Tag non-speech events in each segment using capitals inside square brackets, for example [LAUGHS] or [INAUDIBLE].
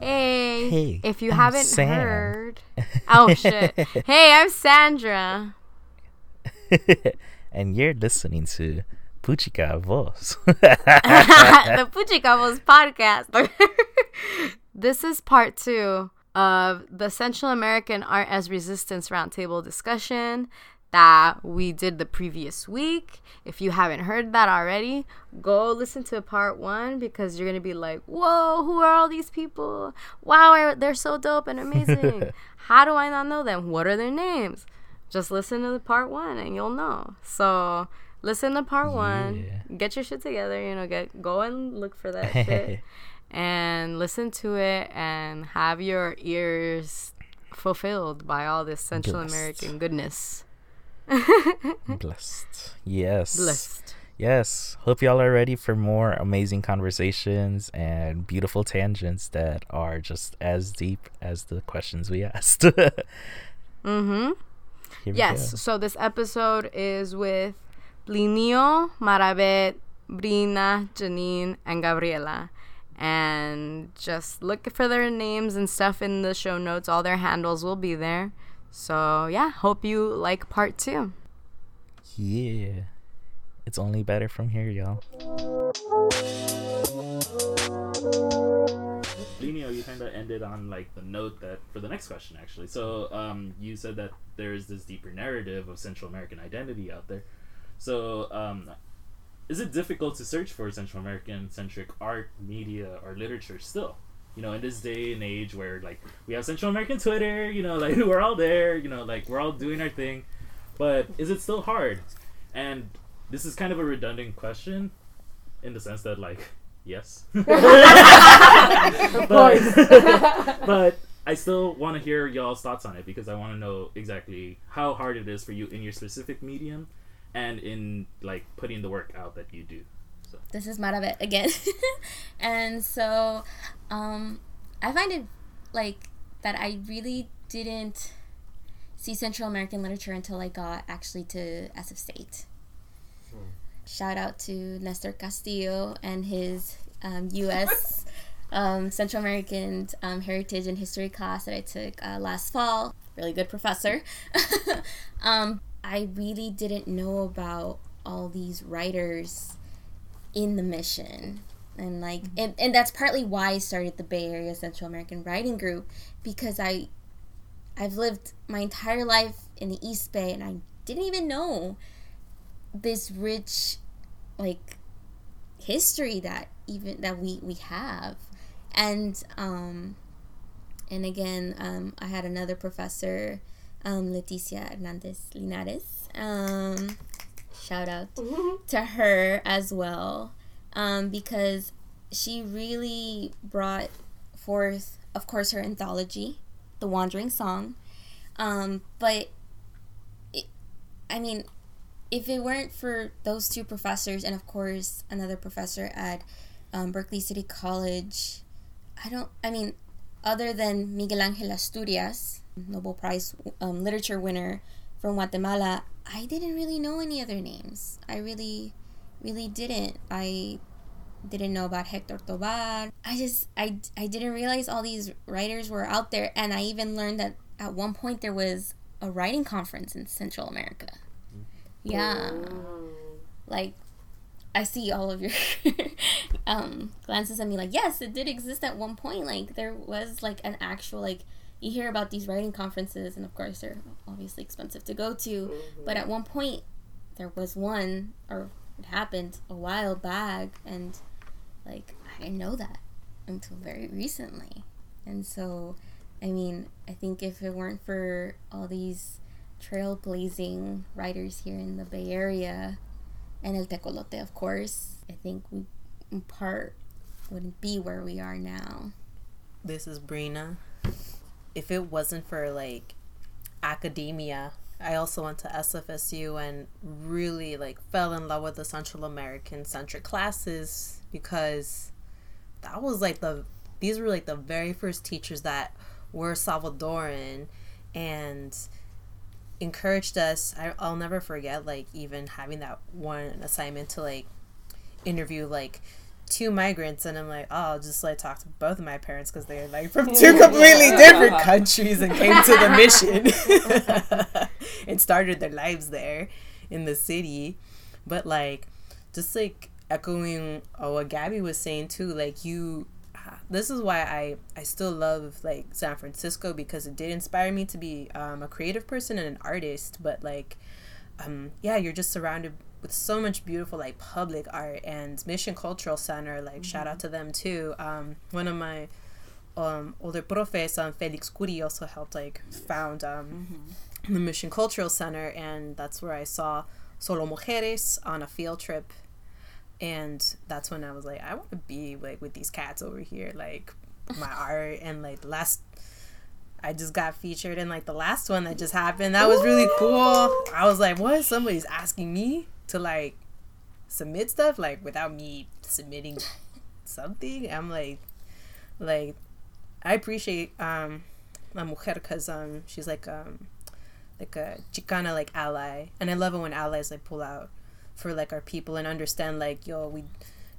Hey, Hey, if you I'm haven't Sam. heard, oh shit. [LAUGHS] Hey, I'm Sandra. [LAUGHS] and you're listening to Puchica Voz. [LAUGHS] the Puchicabos podcast. this is part two of the Central American Art as Resistance Roundtable discussion that we did the previous week. If you haven't heard that already, go listen to part one because you're going to be like, whoa, who are all these people? Wow, they're so dope and amazing. [LAUGHS] How do I not know them? What are their names? Just listen to the part one and you'll know. So listen to part one, Yeah. get your shit together, you know, get go and look for that [LAUGHS] shit and listen to it and have your ears fulfilled by all this Central Blessed. American goodness. [LAUGHS] Blessed. Yes. Blessed. Yes. Hope y'all are ready for more amazing conversations and beautiful tangents that are just as deep as the questions we asked. [LAUGHS] Mm-hmm. Here Yes. go. So this episode is with Plinio, Marabet, Brina, Janine, and Gabriela. And just look for their names and stuff in the show notes. All their handles will be there. So yeah, hope you like part two. Yeah. It's only better from here, y'all. Lino, you kind of ended on like the note that for the next question actually. So um, you said that there is this deeper narrative of Central American identity out there. So um, is it difficult to search for Central American centric art, media, or literature still? You know, in this day and age where like we have Central American Twitter, you know, [LAUGHS] like we're all there, you know, like we're all doing our thing. But is it still hard? And this is kind of a redundant question in the sense that like yes. [LAUGHS] but, [LAUGHS] but I still want to hear y'all's thoughts on it because I want to know exactly how hard it is for you in your specific medium and in like putting the work out that you do. So this is Maravet again. [LAUGHS] and so um, I find it like that I really didn't see Central American literature until I got actually to SF State. Shout out to Nestor Castillo and his um, U.S. [LAUGHS] um, Central American um, Heritage and History class that I took uh, last fall. Really good professor. [LAUGHS] um, I really didn't know about all these writers in the mission. And like and, and that's partly why i started the bay area central american writing group because i i've lived my entire life in the east bay and i didn't even know this rich like history that even that we we have. And um and again um i had another professor um leticia hernandez linares um shout out [LAUGHS] to her as well um, because she really brought forth, of course, her anthology, The Wandering Song. Um, but, it, I mean, if it weren't for those two professors, and of course, another professor at um, Berkeley City College, I don't, I mean, other than Miguel Angel Asturias, Nobel Prize um, literature winner from Guatemala, I didn't really know any other names. I really, really didn't. I didn't know about Hector Tobar. I just, I, I didn't realize all these writers were out there. And I even learned that at one point there was a writing conference in Central America. Yeah. Like, I see all of your [LAUGHS] um, glances at me like, yes, it did exist at one point. Like, there was like an actual, like, you hear about these writing conferences, and of course, they're obviously expensive to go to. Mm-hmm. But at one point, there was one, or it happened a while back, and like, I didn't know that until very recently. And so, I mean, I think if it weren't for all these trailblazing writers here in the Bay Area, and El Tecolote, of course, I think we, in part, wouldn't be where we are now. This is Brina. If it wasn't for like academia, I also went to SFSU and really like fell in love with the Central American centric classes because that was like the these were like the very first teachers that were Salvadoran and encouraged us. I, I'll never forget like even having that one assignment to like interview like two migrants and I'm like, oh, I'll just like talk to both of my parents because they're like from [LAUGHS] two completely different [LAUGHS] countries and came to the mission [LAUGHS] and started their lives there in the city. But like, just like echoing uh, what Gabby was saying too, like you, [SIGHS] this is why I I still love like San Francisco because it did inspire me to be um, a creative person and an artist. But like, um, yeah, you're just surrounded with so much beautiful like public art and Mission Cultural Center. Like mm-hmm. shout out to them too. Um, one of my um, older profes, um, Felix Kury, also helped like found um, mm-hmm. the Mission Cultural Center, and that's where I saw Solo Mujeres on a field trip. And that's when I was like, I want to be like with these cats over here, like my [LAUGHS] art and like last I just got featured in like the last one that just happened. That was really cool. I was like, what? Somebody's asking me to like submit stuff like without me submitting something. I'm like, like I appreciate um my mujer because um she's like um like a Chicana like ally, and I love it when allies like pull out for like our people and understand like yo we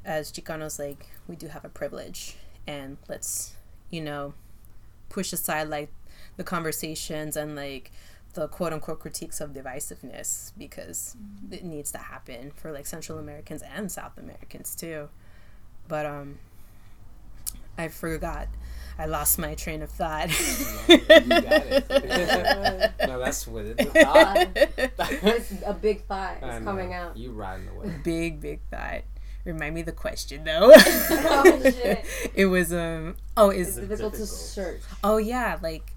as Chicanos like we do have a privilege and let's you know push aside like the conversations and like the quote unquote critiques of divisiveness because mm-hmm. it needs to happen for like Central Americans and South Americans too. But um I forgot. I lost my train of thought. you [LAUGHS] got it. [LAUGHS] no, that's what it is. Thought. [LAUGHS] it's a big thought is coming out. You riding away. Big, big thought. Remind me the question though. oh shit. It was um oh is it's difficult, difficult to search. Oh yeah, like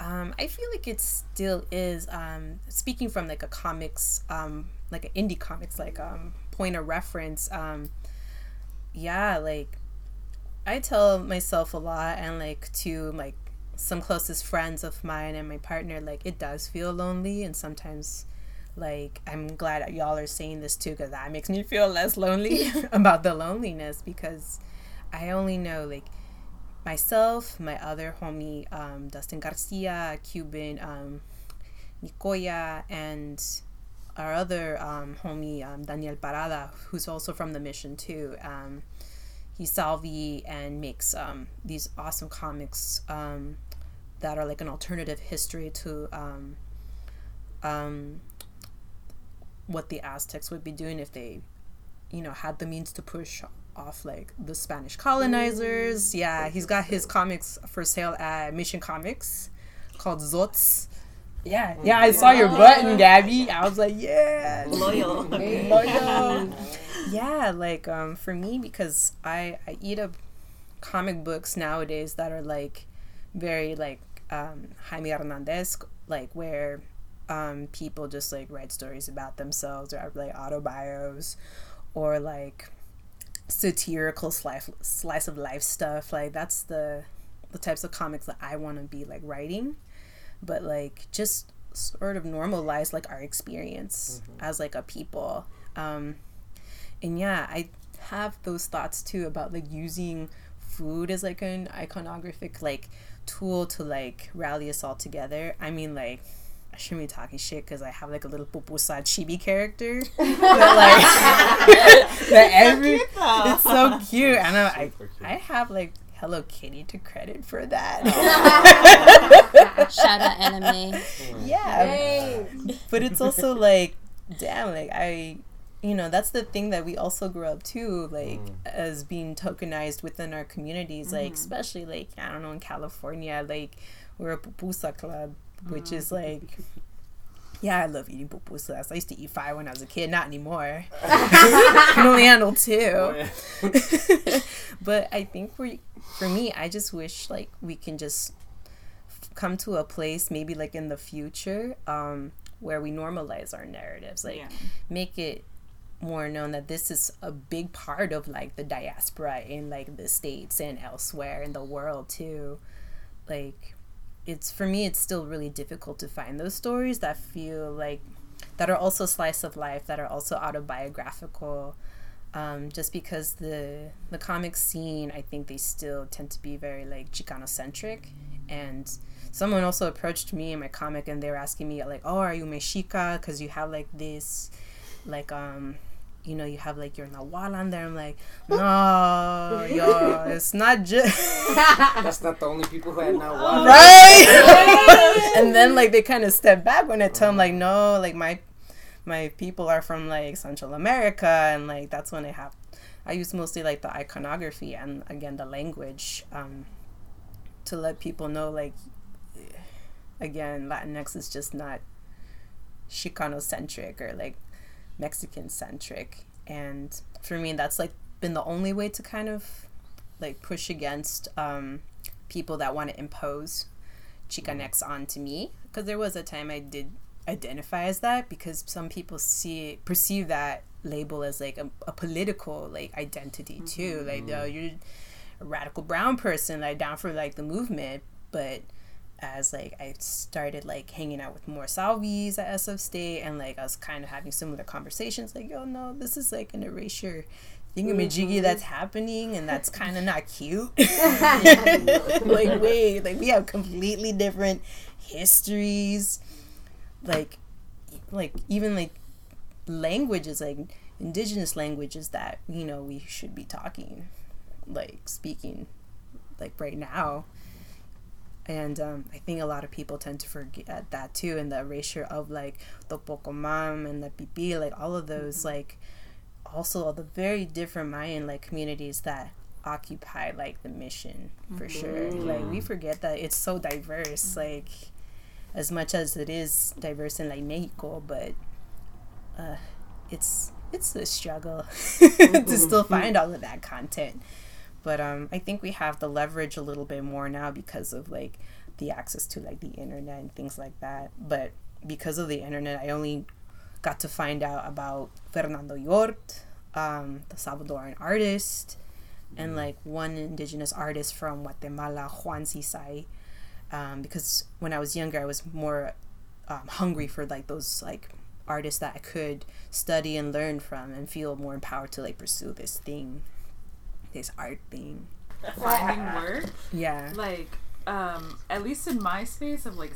um, I feel like it still is. Um, speaking from like a comics, um, like an indie comics, like um, point of reference. Um, yeah, like I tell myself a lot, and like to like some closest friends of mine and my partner, like it does feel lonely, and sometimes like i'm glad y'all are saying this too because that makes me feel less lonely [LAUGHS] [LAUGHS] about the loneliness because i only know like myself, my other homie, um, Dustin Garcia, Cuban, um, Nicoya, and our other um, homie, um, Daniel Parada, who's also from the mission too. Um, he's Salvi and makes um, these awesome comics that are like an alternative history to what the Aztecs would be doing if they, you know, had the means to push off like the Spanish colonizers. Yeah, he's got his comics for sale at Mission Comics called Zotz. Yeah, yeah, I saw your button, Gabby. I was like, yeah, loyal, [LAUGHS] loyal. Yeah, like um, for me because I I eat up comic books nowadays that are like very like um, Jaime Hernandez, like where um, people just like write stories about themselves or have like autobios or like satirical slice slice of life stuff. Like that's the the types of comics that I want to be like writing, but like just sort of normalize like our experience mm-hmm. as like a people. Um, and yeah, I have those thoughts too about like using food as like an iconographic like tool to like rally us all together. I mean like I shouldn't be talking shit because I have like a little pupusa chibi character. [LAUGHS] but like, [LAUGHS] that every, it's so cute. And I, I, I have like Hello Kitty to credit for that. [LAUGHS] Shout out anime. Yeah. But it's also like, damn, like I, you know, that's the thing that we also grew up too, like mm. as being tokenized within our communities, mm. like especially like I don't know in California, like we're a pupusa club which is like yeah, I love eating pupusas. I used to eat five when I was a kid, not anymore. [LAUGHS] I can only handle two. Oh, yeah. [LAUGHS] but I think for for me, I just wish like we can just come to a place, maybe like in the future, um, where we normalize our narratives, like yeah. make it more known that this is a big part of like the diaspora in like the states and elsewhere in the world too. Like it's for me it's still really difficult to find those stories that feel like that are also slice of life that are also autobiographical um, just because the the comic scene i think they still tend to be very like chicano centric and someone also approached me in my comic and they were asking me like, "Oh, are you Mexica? Because you have like this, like um." You know, you have like your Nawal on there. I'm like, no, yo, it's not just [LAUGHS] That's not the only people who had Nawal. right [LAUGHS] and then like they kind of step back when i tell them like no like my my people are from like central america and like that's when i have i use mostly like the iconography and again the language um to let people know like again latinx is just not chicano centric or like mexican centric and for me that's like been the only way to kind of like push against um people that want to impose Chicanx onto me. Because there was a time I did identify as that because some people see perceive that label as like a, a political like identity too. Like oh, you're a radical brown person like down for like the movement. But as like I started like hanging out with more Salvis at SF State and like I was kind of having similar conversations like yo no this is like an erasure thingamajiggy mm-hmm. that's happening and that's kind of not cute. [LAUGHS] [LAUGHS] Like wait like we have completely different histories. Like like even like languages like indigenous languages that you know we should be talking like speaking like right now and um, I think a lot of people tend to forget that too, and the erasure of like the Pocomam and the Pipil, like all of those, mm-hmm. like also all the very different Mayan like communities that occupy like the mission for mm-hmm. sure. Like we mm-hmm. forget that it's so diverse, like as much as it is diverse in like Mexico, but uh, it's it's a struggle [LAUGHS] to still find all of that content. But um, I think we have the leverage a little bit more now because of like the access to like the internet and things like that. But because of the internet, I only got to find out about Fernando Llort, um, the Salvadoran artist, and like one indigenous artist from Guatemala, Juan Sisay. Um, because when I was younger, I was more um, hungry for like those like artists that I could study and learn from and feel more empowered to like pursue this thing, this art thing. finding work Yeah. like um at least in my space of like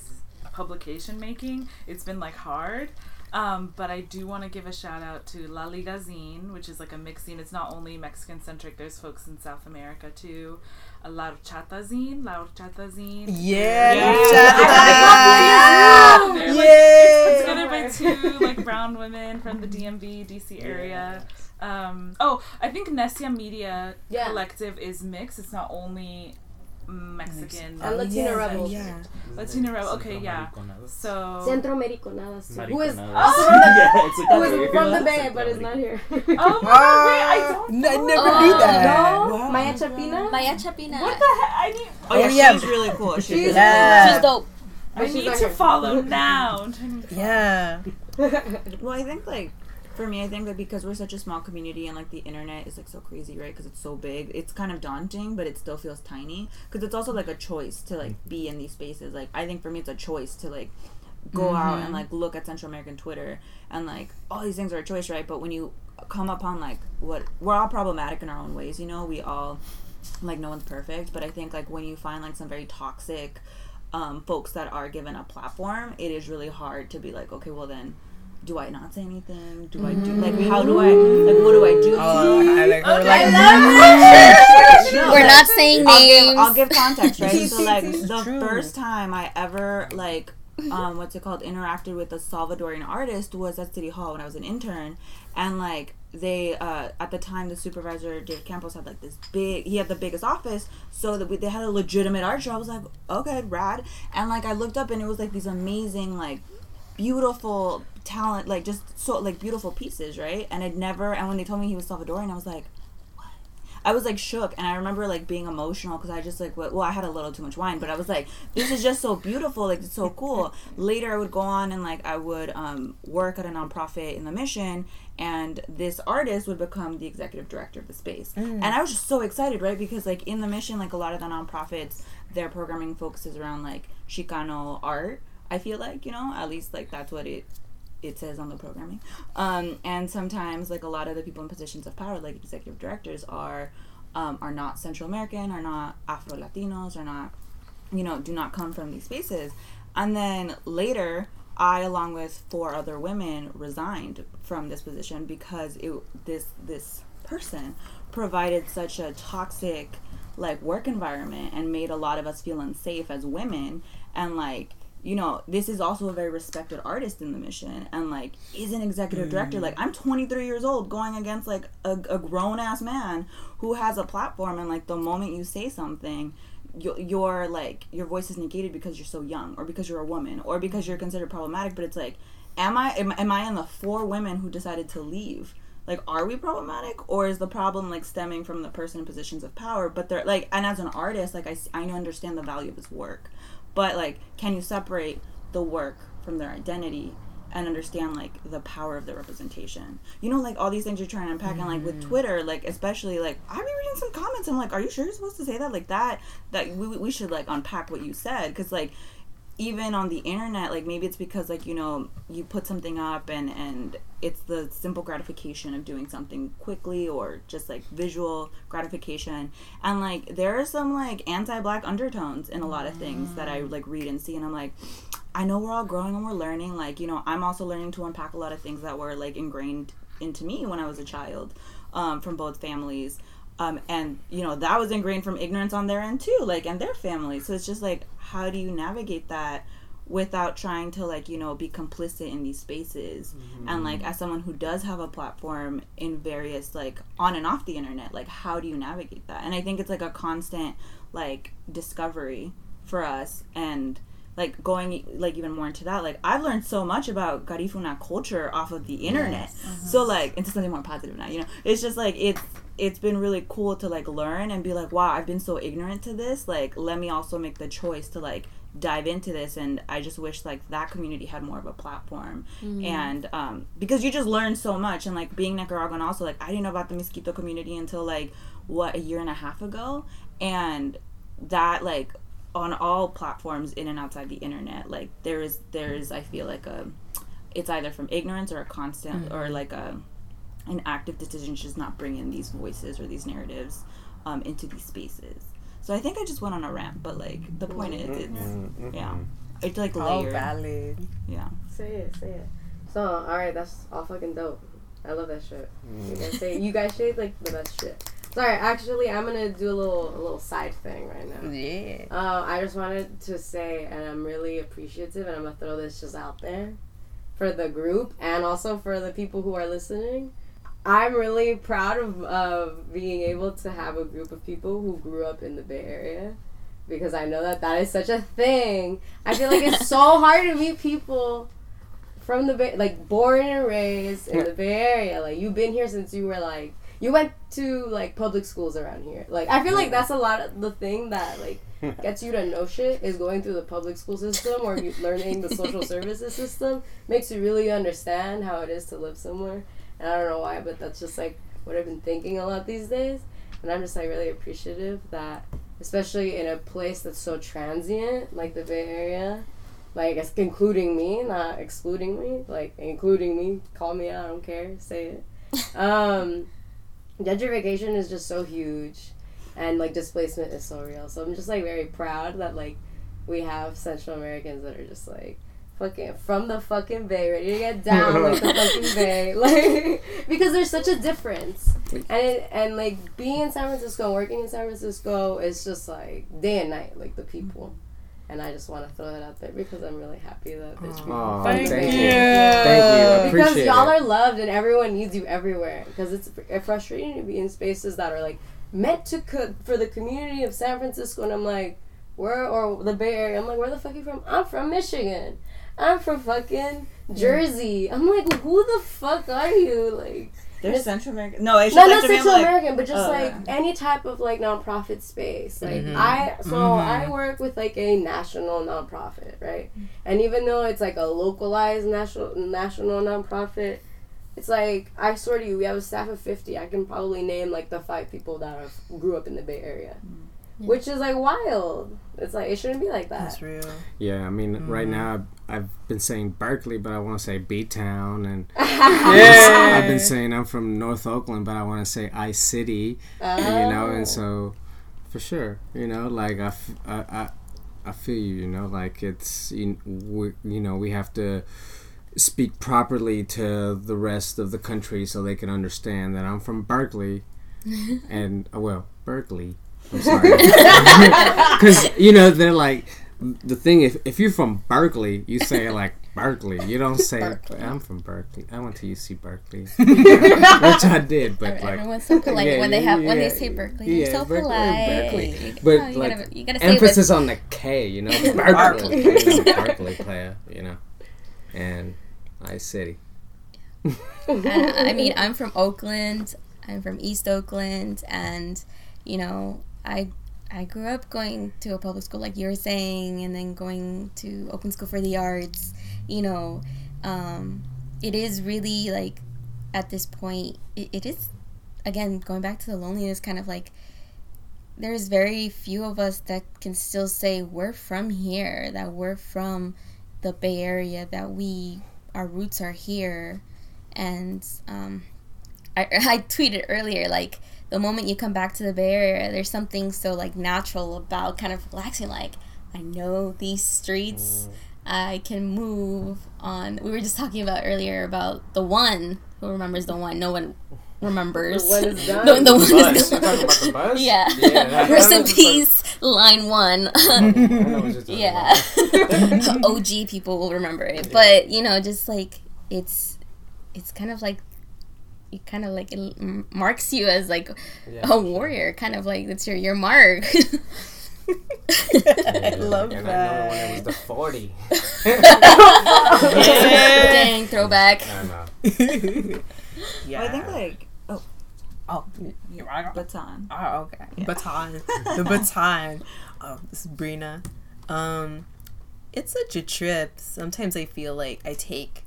publication making it's been like hard um but i do want to give a shout out to la liga zine which is like a mixed zine it's not only mexican centric there's folks in south america too a la horchata zine la horchata zine Yeah. Yeah. horchata. They're, like, Yeah. it's put together by two like brown women from the DMV DC area. Um, oh, I think Nesia Media Yeah. Collective is mixed. It's not only Mexican. And Latino yeah, Rebels. Yeah. Latino Rebel. Okay, yeah. So. Centro Americonadas. too. Who is Mariconadas. [LAUGHS] yeah, it's like is from the Bay but is not here? [LAUGHS] Oh my god! Wait, I don't. N- I never Oh, knew that. no, Wow. Maya Chapina. Maya Chapina. What the heck? I need. Oh yeah, Oh, yeah. she's really cool. She's, She's really Yeah. She's dope. I she's need to here. follow now. I'm trying to- Yeah. [LAUGHS] Well, I think like for me, I think that because we're such a small community and like the internet is like so crazy, right? Because it's so big, it's kind of daunting, but it still feels tiny. Because it's also like a choice to like be in these spaces. Like I think for me, it's a choice to like go out and like look at Central American Twitter and like all these things are a choice, right? But when you come upon like what we're all problematic in our own ways, you know, we all like no one's perfect, but I think like when you find like some very toxic um, folks that are given a platform, it is really hard to be like, okay, well then, do I not say anything? Do I do like how do I like what do I do? Oh, I like her like [LAUGHS] No, We're but not saying I'll give, names. I'll give context, [LAUGHS] right? so like the true. first time I ever like um what's it called interacted with a Salvadorian artist was at City Hall when I was an intern, and like they uh at the time the supervisor Dave Campos had like this big he had the biggest office so that we, they had a legitimate art show. I was like okay rad, and like I looked up and it was like these amazing like beautiful talent like just so like beautiful pieces right and I'd never and when they told me he was Salvadorian I was like what? I was like shook, and I remember like being emotional because I just like wa- well I had a little too much wine, but I was like this is just so beautiful, like it's so cool. [LAUGHS] Later I would go on and like I would um, work at a nonprofit in the mission, and this artist would become the executive director of the space, and I was just so excited, right? Because like in the mission, like a lot of the nonprofits, their programming focuses around like Chicano art. I feel like you know at least like that's what it it says on the programming. Um, and sometimes, like a lot of the people in positions of power, like executive directors, are um, are not Central American, are not Afro Latinos, are not you know, do not come from these spaces. And then later, I, along with four other women, resigned from this position because it this this person provided such a toxic like work environment and made a lot of us feel unsafe as women and like you know this is also a very respected artist in the mission and like is an executive mm. director. Like i'm 23 years old going against like a, a grown-ass man who has a platform and like the moment you say something you- you're like your voice is negated because you're so young or because you're a woman or because you're considered problematic. But it's like am i am, am i in the four women who decided to leave? Like are we problematic or is the problem like stemming from the person in positions of power? But they're like and as an artist like I I understand the value of his work but like can you separate the work from their identity and understand like the power of the representation? You know like all these things you're trying to unpack and like with mm. twitter like especially like i've been reading some comments i'm like are you sure you're supposed to say that like that? That we, we should like unpack what you said. Because like even on the internet like maybe it's because like you know you put something up and and it's the simple gratification of doing something quickly or just like visual gratification. And like there are some like anti-black undertones in a lot of things that i like read and see and i'm like i know we're all growing and we're learning. Like you know i'm also learning to unpack a lot of things that were like ingrained into me when i was a child um, from both families um, and you know that was ingrained from ignorance on their end too like and their family so it's just like how do you navigate that without trying to like you know be complicit in these spaces? And like as someone who does have a platform in various like on and off the internet like how do you navigate that? And i think it's like a constant like discovery for us. And like going like even more into that like i've learned so much about garifuna culture off of the internet. So like into something more positive now you know? It's just like it's it's been really cool to like learn and be like wow i've been so ignorant to this like let me also make the choice to like dive into this. And i just wish like that community had more of a platform. And um because you just learn so much. And like being nicaraguan also like i didn't know about the mosquito community until like what a year and a half ago. And that like on all platforms in and outside the internet like there is there is i feel like a it's either from ignorance or a constant mm. or like a an active decision to just not bring in these voices or these narratives um, into these spaces so i think i just went on a rant but like the point is it's mm-hmm. Mm-hmm. yeah it's like All layered valid. yeah Say it, say it. So, alright, that's all fucking dope. I love that shit. Mm. You guys say you guys say like the best shit. Sorry, actually, I'm gonna do a little a little side thing right now. Yeah. Uh, I just wanted to say, and I'm really appreciative, and I'm gonna throw this just out there for the group and also for the people who are listening. I'm really proud of, of being able to have a group of people who grew up in the Bay Area because I know that that is such a thing. I feel like it's [LAUGHS] so hard to meet people from the Bay, like born and raised in the Bay Area. Like you've been here since you were like you went to like public schools around here. Like I feel like that's a lot of the thing that like [LAUGHS] gets you to know shit is going through the public school system or you learning the social services system makes you really understand how it is to live somewhere. And I don't know why, but that's just like what I've been thinking a lot these days. And I'm just like really appreciative that especially in a place that's so transient like the Bay Area, like it's including me, not excluding me, like including me, call me out, I don't care, say it. [LAUGHS] Um gentrification is just so huge and like displacement is so real. So I'm just like very proud that like we have Central Americans that are just like fucking from the fucking bay, ready to get down like the fucking [LAUGHS] bay, [LAUGHS] like because there's such a difference. And it, and like being in San Francisco, working in San Francisco, is just like day and night, like the people. And I just want to throw that out there because I'm really happy that there's people. Aw, from the thank Bay you. Area. Thank you. I Because y'all it. are loved and everyone needs you everywhere. Because it's frustrating to be in spaces that are like meant to cook for the community of San Francisco, and I'm like, where or the Bay Area? I'm like, where the fuck are you from? I'm from Michigan. I'm from fucking mm. Jersey. I'm like, who the fuck are you? Like, There's Central American. No, it's not just not Central like, American, but just oh, like okay. any type of like nonprofit space. Like Mhm. I, so I mm-hmm. work with like a national nonprofit, right? And even though it's like a localized national national nonprofit, it's like I swear to you, we have a staff of fifty. I can probably name like the five people that have, grew up in the Bay Area, mm. which is like wild. It's like it shouldn't be like that. That's real. Yeah, I mean, right mm-hmm. now I've been saying Berkeley, but I want to say B Town, and Yeah. [LAUGHS] I've been saying I'm from North Oakland, but I want to say I City, you know, Oh. and so for sure, you know, like I, f- I, I- I feel you. You know, like it's you, we, you know we have to speak properly to the rest of the country so they can understand that I'm from Berkeley, [LAUGHS] and uh, well Berkeley. I'm sorry, [LAUGHS] because you know they're like the thing. If if you're from Berkeley, you say like [LAUGHS] Berkeley. You don't say I'm from Berkeley. I went to UC Berkeley, [LAUGHS] which I did, but like Everyone's so polite yeah, when they have when they say Berkeley. yeah, They're so Berkeley, polite. Berkeley. Oh, But you like gotta, you gotta say it with emphasis on the K, you know, [LAUGHS] Berkeley, Berkeley player, you know, and Ice City. I, I mean, I'm from Oakland. I'm from East Oakland, and you know, I I grew up going to a public school, like you were saying, and then going to Oakland School for the Arts. You know, um, it is really like at this point, it, it is again going back to the loneliness, kind of like there's very few of us that can still say we're from here, that we're from the Bay Area, that we our roots are here and um, I, [LAUGHS] I tweeted earlier like the moment you come back to the bay area there's something so like natural about kind of relaxing like i know these streets mm-hmm. i can move on. We were just talking about earlier about the one who remembers the one. No one [LAUGHS] remembers. The one is [LAUGHS] done. the, the one Bus. is You're about the [LAUGHS] yeah, Yeah, that- rest in was just peace line one. I know what you're talking yeah. og people will remember it. But you know just like it's it's kind of like it kind of like it marks you as like Yeah, a for sure. warrior kind of like that's your your mark [LAUGHS] I love and I know when it was that. the 40. [LAUGHS] dang [LAUGHS] throwback I know. yeah. I think like oh oh, you're right. baton. Oh, okay. Baton. the baton. Oh, this is Brina. Um, it's such a trip. Sometimes I feel like I take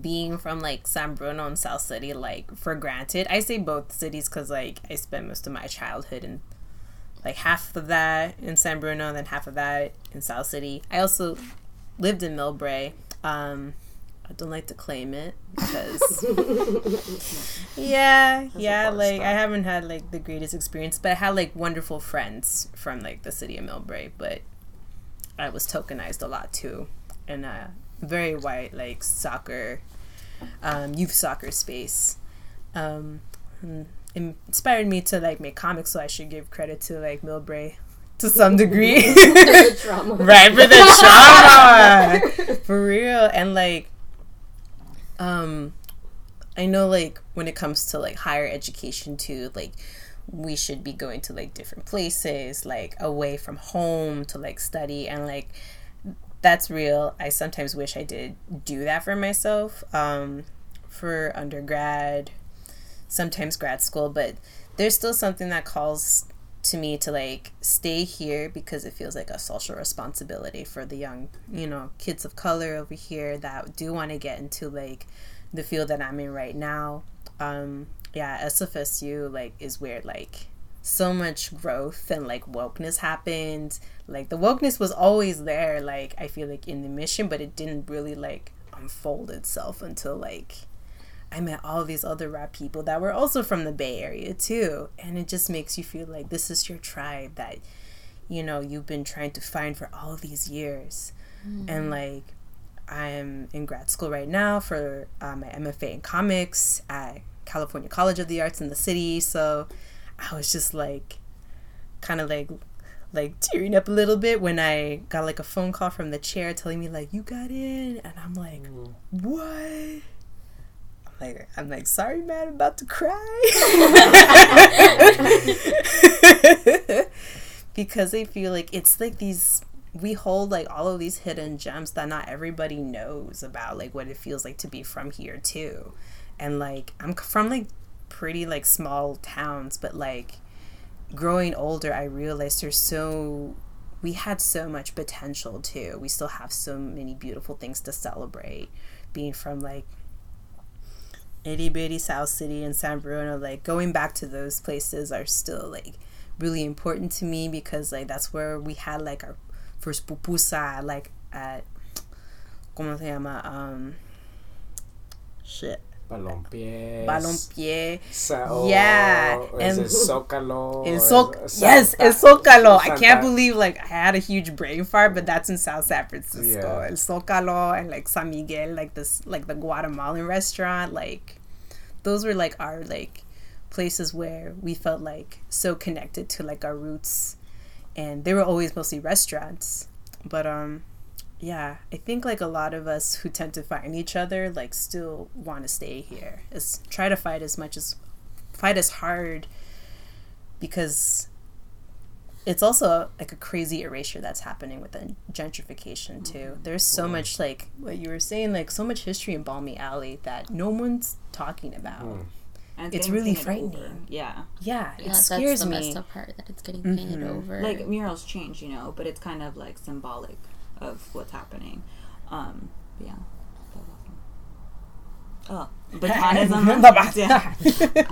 being from like San Bruno and South City like for granted. I say both cities because like I spent most of my childhood in like half of that in San Bruno and then half of that in South City. I also lived in Millbrae. Um, I don't like to claim it because [LAUGHS] yeah, yeah, bar like I haven't had like the greatest experience, but I had like wonderful friends from like the city of Millbrae, but I was tokenized a lot too and a very white like soccer, um, youth soccer space. Um, inspired me to like make comics, so I should give credit to like Millbrae to some degree. [LAUGHS] [LAUGHS] right for the trauma [LAUGHS] for real and like um i know like when it comes to like higher education too like we should be going to like different places like away from home to like study and like that's real i sometimes wish i did do that for myself um for undergrad sometimes grad school but there's still something that calls to me to like stay here because it feels like a social responsibility for the young, you know, kids of color over here that do want to get into like the field that I'm in right now. Um, yeah, SFSU like is where like so much growth and like wokeness happened. Like the wokeness was always there, like I feel like in the mission, but it didn't really like unfold itself until like I met all these other rap people that were also from the Bay Area too. And it just makes you feel like this is your tribe that, you know, you've been trying to find for all these years. And like, I'm in grad school right now for uh, my MFA in comics at California College of the Arts in the city. So I was just like, kind of like, like tearing up a little bit when I got like a phone call from the chair telling me like you got in, and I'm like, what? like I'm like sorry man I'm about to cry. [LAUGHS] Because I feel like it's like these we hold like all of these hidden gems that not everybody knows about like what it feels like to be from here too. And like I'm from like pretty like small towns but like growing older I realized there's so we had so much potential too. We still have so many beautiful things to celebrate. Being from like itty bitty South City and San Bruno, like going back to those places are still like really important to me because like that's where we had like our first pupusa like at como se llama? Um shit Balompié. Balompié. Yeah, and- it Zócalo? El or Sol- yes, Santa- El Zócalo. I can't believe like I had a huge brain fart, but that's in South San Francisco. Yeah. El Zócalo and like San Miguel, like this, like the Guatemalan restaurant. Like those were like our like places where we felt like so connected to like our roots, and they were always mostly restaurants. But um, yeah, I think like a lot of us who tend to find each other like still want to stay here. Is try to fight as much as fight as hard because it's also like a crazy erasure that's happening with the gentrification too. There's so much like what you were saying, like so much history in Balmy Alley that no one's talking about. And It's really frightening. over. Yeah. Yeah, Yeah, it that's scares the me. messed up part that it's getting painted Mhm. over. Like murals change, you know, but it's kind of like symbolic of what's happening. Um, yeah. That was awesome. Oh, [LAUGHS] [LAUGHS] yeah.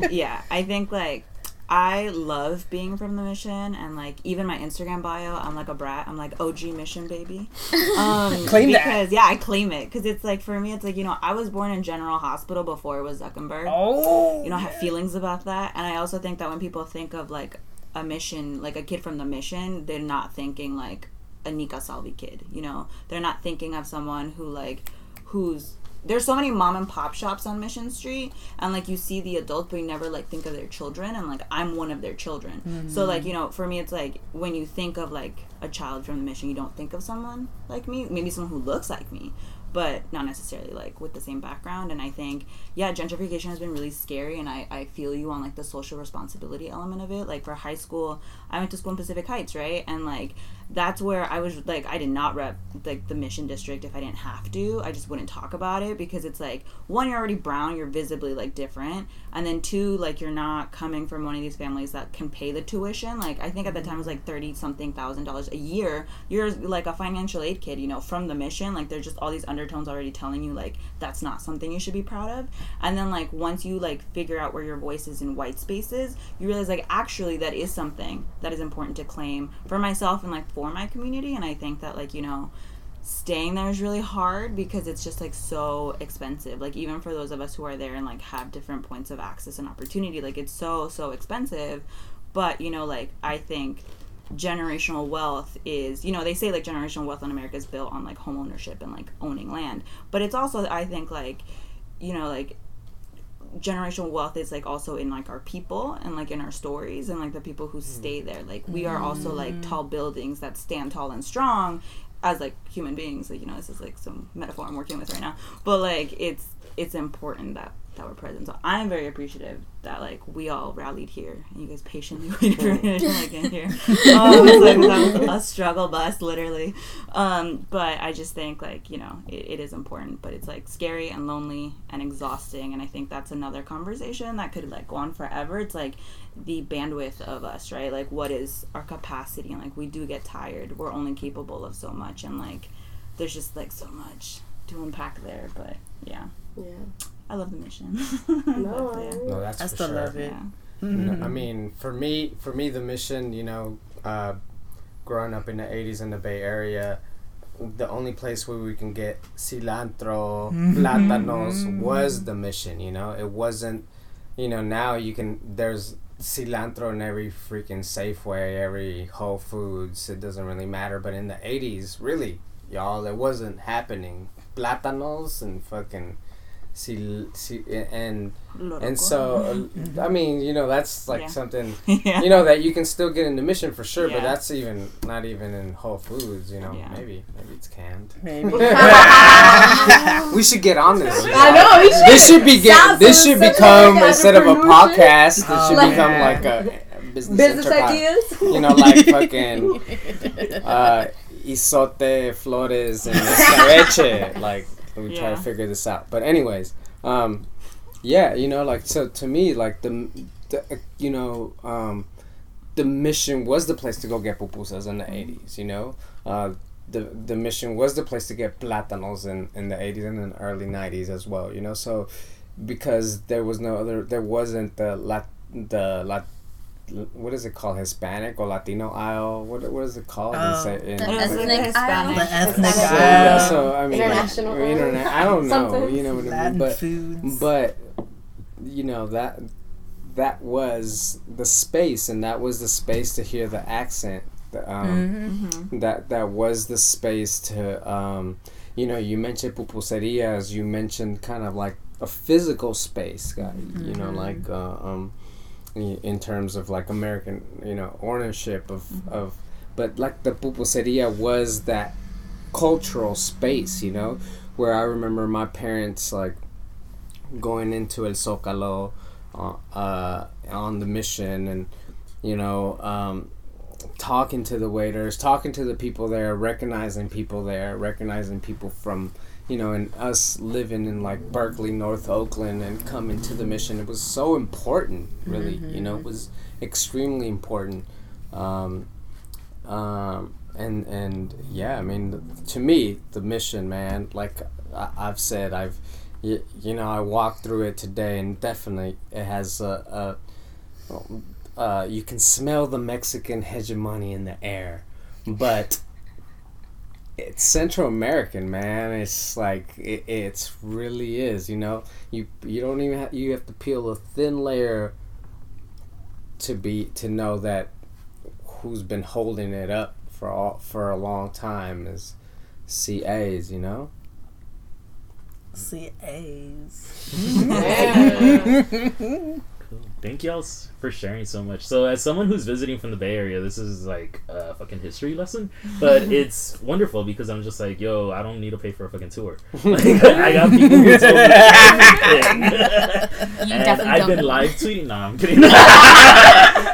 [LAUGHS] yeah, I think like I love being from the mission, and like even my Instagram bio, I'm like a brat. I'm like OG mission baby. Um, Claim that. because yeah, I claim it because it's like for me, it's like you know I was born in General Hospital before it was Zuckerberg oh, you know, I have feelings about that. And I also think that when people think of like a mission, like a kid from the mission, they're not thinking like a Nika Salvi kid, you know? They're not thinking of someone who like who's there's so many mom and pop shops on Mission Street and like you see the adults but you never like think of their children and like I'm one of their children. So like, you know, for me it's like when you think of like a child from the mission, you don't think of someone like me, maybe someone who looks like me but not necessarily like with the same background and i think yeah gentrification has been really scary and i, I feel you on like the social responsibility element of it like for high school i went to school in pacific heights right and like that's where i was like i did not rep like the mission district if i didn't have to. I just wouldn't talk about it because it's like one you're already brown you're visibly like different and then two like you're not coming from one of these families that can pay the tuition. Like i think at the time it was like 30 something thousand dollars a year. You're like a financial aid kid you know from the mission. Like there's just all these undertones already telling you like that's not something you should be proud of. And then like once you like figure out where your voice is in white spaces you realize like actually that is something that is important to claim for myself and like for my community. And i think that like you know staying there is really hard because it's just like so expensive. Like even for those of us who are there and like have different points of access and opportunity like it's so so expensive. But you know like i think generational wealth is you know they say like generational wealth in america is built on like home ownership and like owning land. But it's also i think like you know like generational wealth is like also in like our people and like in our stories and like the people who stay mm. there. Like we are also like mm. tall buildings that stand tall and strong as like human beings like you know this is like some metaphor i'm working with right now but like it's it's important that that we're present. So i'm very appreciative that like we all rallied here. And you guys patiently [LAUGHS] waited for me to like get here. [LAUGHS] Um, it's like that was a struggle bus literally. Um, but i just think like you know it, it is important but it's like scary and lonely and exhausting and i think that's another conversation that could like go on forever. It's like the bandwidth of us right like what is our capacity and like we do get tired we're only capable of so much and like there's just like so much to unpack there but yeah Yeah. i love the mission [LAUGHS] No, [LAUGHS] But, yeah. No, that's I for still sure. love it. yeah. No, [LAUGHS] I mean, for me, for me, the mission, you know, uh, growing up in the '80s in the Bay Area, the only place where we can get cilantro, plátanos was the mission. You know, it wasn't. You know, now you can. There's cilantro in every freaking Safeway, every Whole Foods. It doesn't really matter. But in the '80s, really, y'all, it wasn't happening. Plátanos and fucking. Sil, sil, and and so uh, I mean you know that's like Yeah. something [LAUGHS] yeah. you know that you can still get in the mission for sure, but that's even not even in Whole Foods. You know, Yeah. maybe maybe it's canned. Maybe. [LAUGHS] we should get on this. I know. We should. This should be get, this should become to instead of a entrepreneurship. podcast. This Oh, should Like- become like a business, Business ideas. You know, like fucking [LAUGHS] uh, Isote Flores and Escabeche. Like we try Yeah. to figure this out. But anyways, um, yeah, you know, like so to me, like the, the uh, you know, um, the mission was the place to go get pupusas in the eighties. You know, uh, the the mission was the place to get plátanos in in the eighties and in the early nineties as well. You know, so because there was no other, there wasn't the lat the lat. What is it called? Hispanic or Latino aisle? What what is it called? in Oh. sa- in- The It was like ethnic aisle. The ethnic so, aisle. so I mean, International or aisle? internet. I don't know. Something. You know what I mean? But foods. but you know that that was the space, and that was the space to hear the accent. the, Um, That that was the space to, um, you know, you mentioned pupuserias. You mentioned kind of like a physical space, guy. You know, like uh, um, i- in terms of like American, you know, ownership of of, but like the pupuseria was that cultural space, you know, where I remember my parents like going into El Zócalo uh, uh, on the mission and, you know, um, talking to the waiters, talking to the people there, recognizing people there, recognizing people from, you know, and us living in like Berkeley, North Oakland, and coming to the mission. It was so important, really. You know, it was extremely important. Um, um, and and yeah, I mean, to me, the mission, man. Like I, I've said, I've you, you know, I walked through it today, and definitely it has a. a uh, you can smell the Mexican hegemony in the air, but it's Central American, man. It's like it, it's really is. You know, you you don't even have, you have to peel a thin layer to be to know that who's been holding it up for all for a long time is CAs. You know. CAs. [LAUGHS] [LAUGHS] Cool. Thank y'all for sharing so much. So, as someone who's visiting from the Bay Area, this is like a fucking history lesson, but [LAUGHS] it's wonderful because I'm just like, yo, I don't need to pay for a fucking tour. [LAUGHS] Like, I got people who told me everything, [LAUGHS] and I've been live tweeting. Nah, I'm kidding.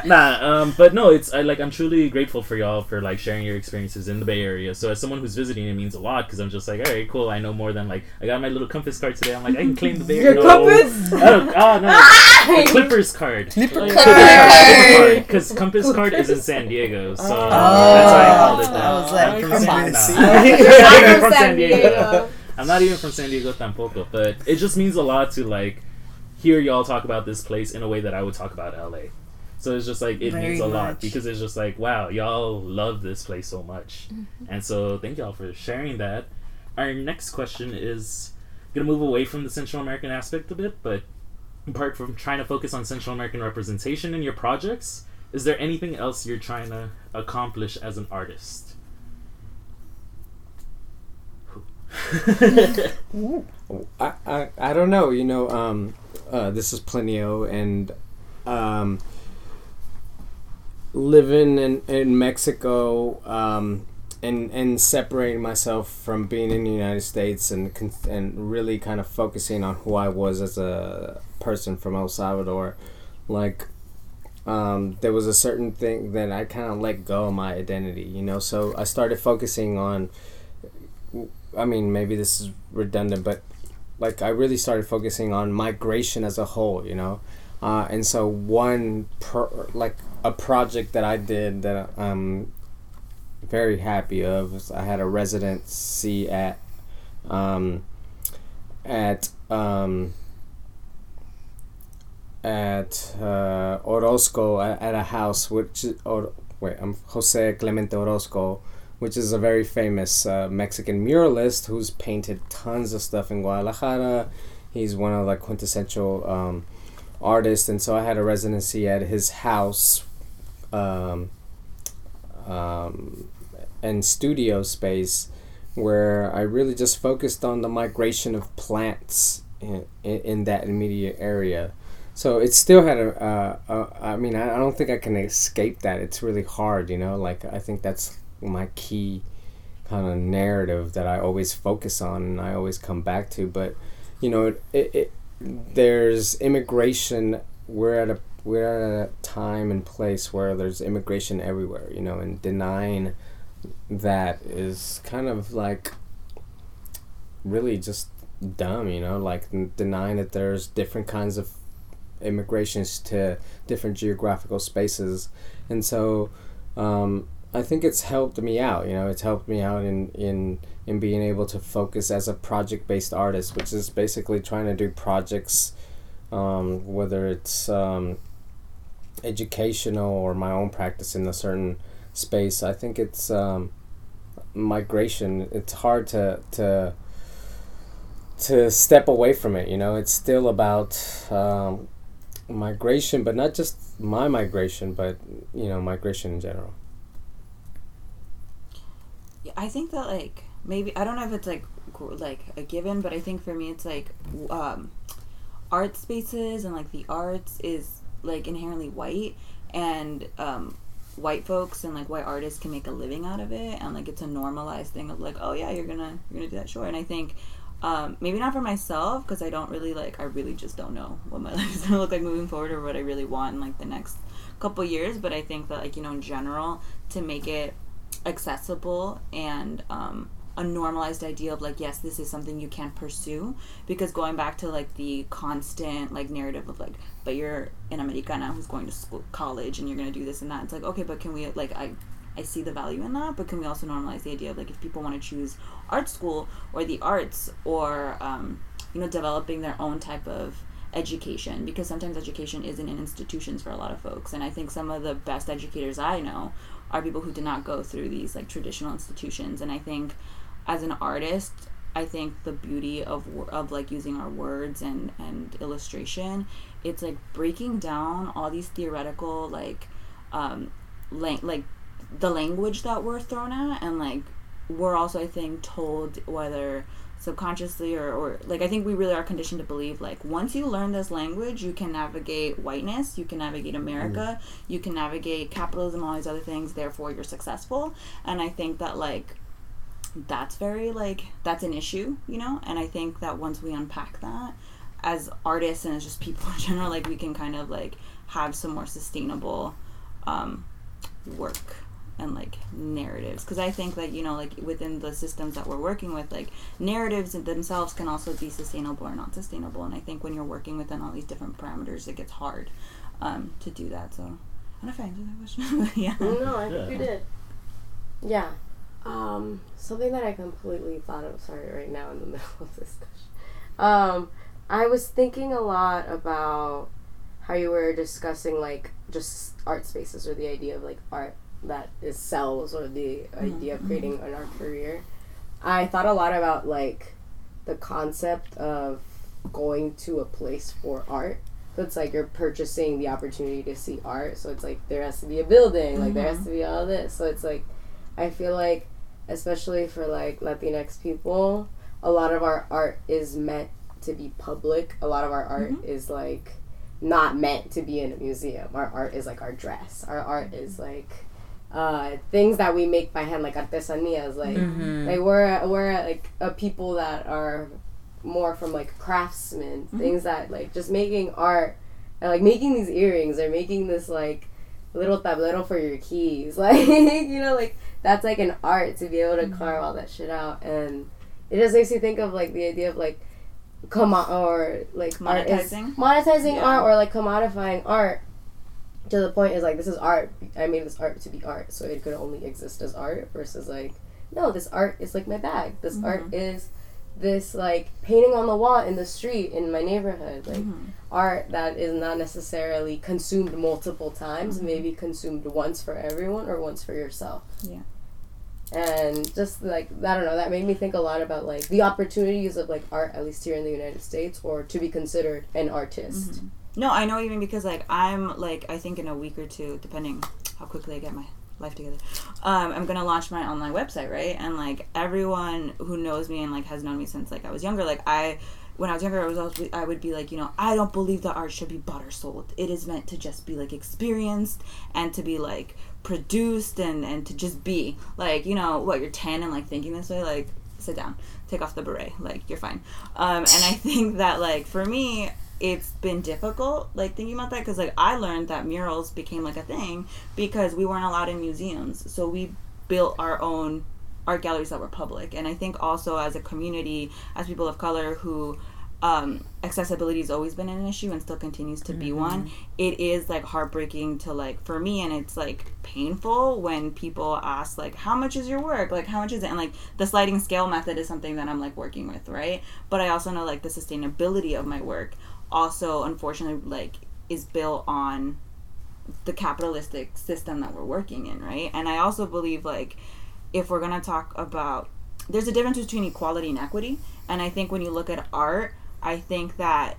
nah, um, but no, it's I like I'm truly grateful for y'all for like sharing your experiences in the Bay Area. So, as someone who's visiting, it means a lot because I'm just like, all right, cool. I know more than like I got my little compass card today. I'm like, I can claim the Bay Area. Your No. compass? Oh, oh no, the Clippers card. Clipper card. Because [LAUGHS] Compass Card is in San Diego, oh. so Oh. that's why I called it that. I was like, I'm come on. Nah. [LAUGHS] I'm from San Diego. I'm not even from San Diego tampoco, but it just means a lot to like hear y'all talk about this place in a way that I would talk about LA. So it's just like it Very means a lot because it's just like wow, y'all love this place so much, mm-hmm. and so thank y'all for sharing that. Our next question is gonna move away from the Central American aspect a bit, but apart from trying to focus on Central American representation in your projects, is there anything else you're trying to accomplish as an artist? [LAUGHS] I, I, I don't know. You know, um, uh, this is Plinio, and um, living in, in Mexico um, and and separating myself from being in the United States and and really kind of focusing on who I was as a person from El Salvador, like. Um, there was a certain thing that I kind of let go of my identity, you know. So I started focusing on I mean, maybe this is redundant, but like I really started focusing on migration as a whole, you know. Uh, and so one pro- like a project that I did that I'm very happy of I had a residency at um, at um, at uh, Orozco at, a house which or, wait I'm Jose Clemente Orozco which is a very famous uh, Mexican muralist who's painted tons of stuff in Guadalajara. He's one of the quintessential um, artists, and so I had a residency at his house um, um, and studio space where I really just focused on the migration of plants in, in, in that immediate area. So it still had a, uh, uh, I mean, I, I don't think I can escape that. It's really hard, you know. Like I think that's my key kind of narrative that I always focus on and I always come back to. But you know, it, it, it there's immigration. We're at a we're at a time and place where there's immigration everywhere. You know, and denying that is kind of like really just dumb. You know, like denying that there's different kinds of immigrations to different geographical spaces, and so. Um, I think it's helped me out. You know, it's helped me out in in in being able to focus as a project based artist, which is basically trying to do projects, um, whether it's um, educational or my own practice in a certain space. I think it's um, migration. It's hard to to to step away from it. You know, it's still about um, migration, but not just my migration, but you know, migration in general. Yeah, I think that like maybe I don't know if it's like like a given, but I think for me it's like um, art spaces and like the arts is like inherently white and um, white folks and like white artists can make a living out of it and like it's a normalized thing of like oh yeah you're gonna you're gonna do that sure and I think um, maybe not for myself because I don't really like I really just don't know what my [LAUGHS] life is gonna look like moving forward or what I really want in like the next couple years but I think that like you know in general to make it accessible and um, a normalized idea of like yes this is something you can pursue because going back to like the constant like narrative of like but you're an americana who's going to school college and you're going to do this and that it's like okay but can we like i i see the value in that but can we also normalize the idea of like if people want to choose art school or the arts or um, you know developing their own type of education? Because sometimes education isn't in institutions for a lot of folks and i think some of the best educators i know are people who did not go through these like traditional institutions and i think as an artist i think the beauty of of like using our words and and illustration it's like breaking down all these theoretical like um lang- like the language that we're thrown at and like we're also i think told whether subconsciously or, or like i think we really are conditioned to believe like once you learn this language you can navigate whiteness you can navigate america you can navigate capitalism all these other things therefore you're successful. And i think that like that's very like that's an issue you know? And i think that once we unpack that as artists and as just people [LAUGHS] in general like we can kind of like have some more sustainable um, work and like narratives because i think that you know like within the systems that we're working with like narratives themselves can also be sustainable or not sustainable and i think when you're working within all these different parameters it gets hard um, to do that so i don't know if i answered that question [LAUGHS] yeah No, I think Yeah. you did. Yeah. Um, something that I completely thought of, sorry, right now in the [LAUGHS] middle of this discussion. Um, I was thinking a lot about how you were discussing, like, just art spaces or the idea of, like, art that is sells or the idea of mm-hmm. creating an art career. I thought a lot about, like, the concept of going to a place for art. So it's like you're purchasing the opportunity to see art. So it's like there has to be a building, like there has mm-hmm. to be all this. So it's like I feel like especially for like Latinx people, a lot of our art is meant to be public. A lot of our art mm-hmm. is like not meant to be in a museum. Our art is like our dress. Our art is like uh, things that we make by hand, like artesanias. Like mm-hmm. like we're we're like a people that are more from like craftsmen, mm-hmm. things that like just making art and like making these earrings or making this like little tablero for your keys. [LAUGHS] Like you know, like that's like an art to be able to mm-hmm. carve all that shit out and it just makes you think of like the idea of like come on or like art is- Monetizing? monetizing Yeah. art or like commodifying art to the point is like this is art. I made this art to be art so it could only exist as art versus like no this art is like my bag. This art mm-hmm. is this like painting on the wall in the street in my neighborhood. Like mm-hmm. art that is not necessarily consumed multiple times mm-hmm. maybe consumed once for everyone or once for yourself. Yeah. and just like i don't know that made me think a lot about like the opportunities of like art at least here in the united states or to be considered an artist No, I know even because like I'm like I think in a week or two, depending how quickly I get my life together, um, I'm gonna launch my online website, right? And like everyone who knows me and like has known me since like I was younger, like I when I was younger, I was always I would be like, you know, I don't believe that art should be bought or sold. It is meant to just be like experienced and to be like produced and and to just be like, you know, what you're ten and like thinking this way, like sit down, take off the beret, like you're fine. Um, and I think that like for me, it's been difficult like thinking about that because like i learned that murals became like a thing because we weren't allowed in museums. So we built our own art galleries that were public. And i think also as a community as people of color who um, accessibility has always been an issue and still continues to be one it is like heartbreaking to like for me and it's like painful when people ask like how much is your work? Like how much is it? And like the sliding scale method is something that i'm like working with right? But i also know like the sustainability of my work also unfortunately like is built on the capitalistic system that we're working in right and i also believe like if we're to talk about there's a difference between equality and equity. And I think when you look at art, I think that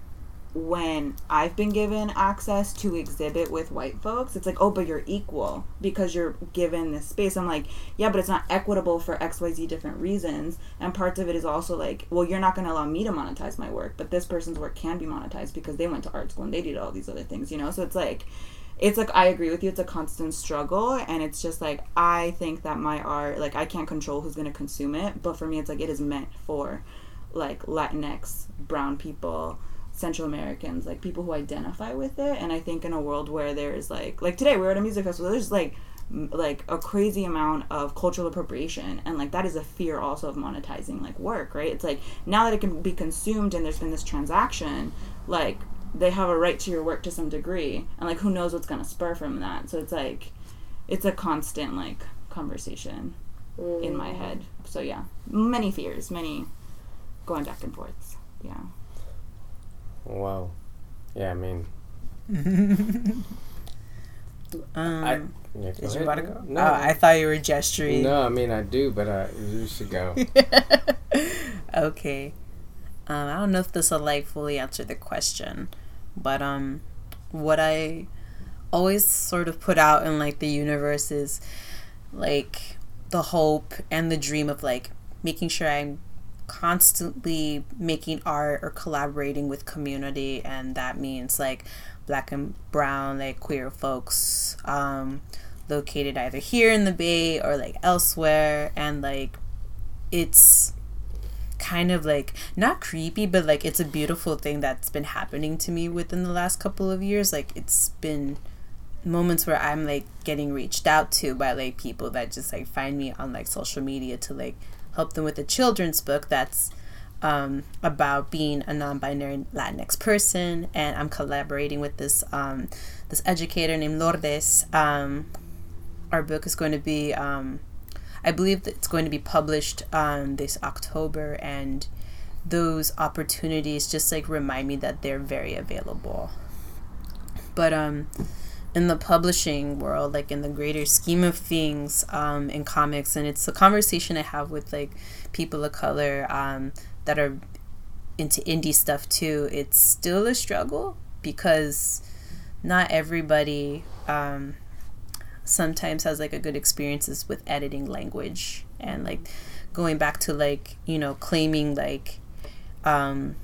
when I've been given access to exhibit with white folks, it's like, oh, but you're equal because you're given this space. I'm like, yeah, but it's not equitable for XYZ different reasons. And parts of it is also like, well, you're not going to allow me to monetize my work, but this person's work can be monetized because they went to art school and they did all these other things, you know? So it's like, it's like I agree with you. It's a constant struggle, and it's just like I think that my art, like I can't control who's gonna consume it, but for me, it's like it is meant for like Latinx, brown people, Central Americans, like people who identify with it. And I think in a world where there's like, like today we're at a music festival, there's like m- like a crazy amount of cultural appropriation. And like that is a fear also of monetizing like work right? It's like now that it can be consumed and there's been this transaction like they have a right to your work to some degree. And like who knows what's going to spur from that? So it's like it's a constant like conversation in my mm. head. So yeah. Many fears many going back and forths. Yeah Wow. Yeah, I mean, [LAUGHS] Um, I. Yeah, did you want to go? No, Oh, I thought you were gesturing. no, I mean I do, but uh, you should go. okay. Um, I don't know if this will like fully answer the question, but um, what I always sort of put out in like the universe is like the hope and the dream of like making sure I'm constantly making art or collaborating with community and that means like black and brown like queer folks um located either here in the bay or like elsewhere. And like it's kind of like not creepy but like it's a beautiful thing that's been happening to me within the last couple of years. Like it's been moments where i'm like getting reached out to by like people that just like find me on like social media to like help them with a children's book that's um, about being a non-binary Latinx person, and I'm collaborating with this um, this educator named Lourdes. Um, our book is going to be, um, I believe it's going to be published um, this October, and those opportunities just like remind me that they're very available. But um, in the publishing world, like in the greater scheme of things, um, in comics, and it's a conversation I have with like people of color um, that are into indie stuff too. It's still a struggle because not everybody um, sometimes has like a good experiences with editing language and like going back to like you know claiming like um,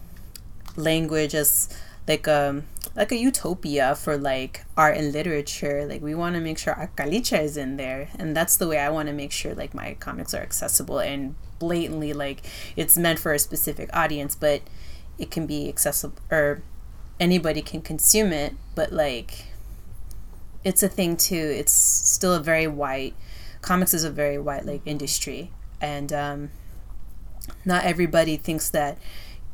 language as like um like a utopia for like art and literature. Like we want to make sure our caliche is in there and that's the way i want to make sure like my comics are accessible and blatantly like it's meant for a specific audience but it can be accessible or anybody can consume it but like it's a thing too. It's still a very white comics is a very white like industry. And um not everybody thinks that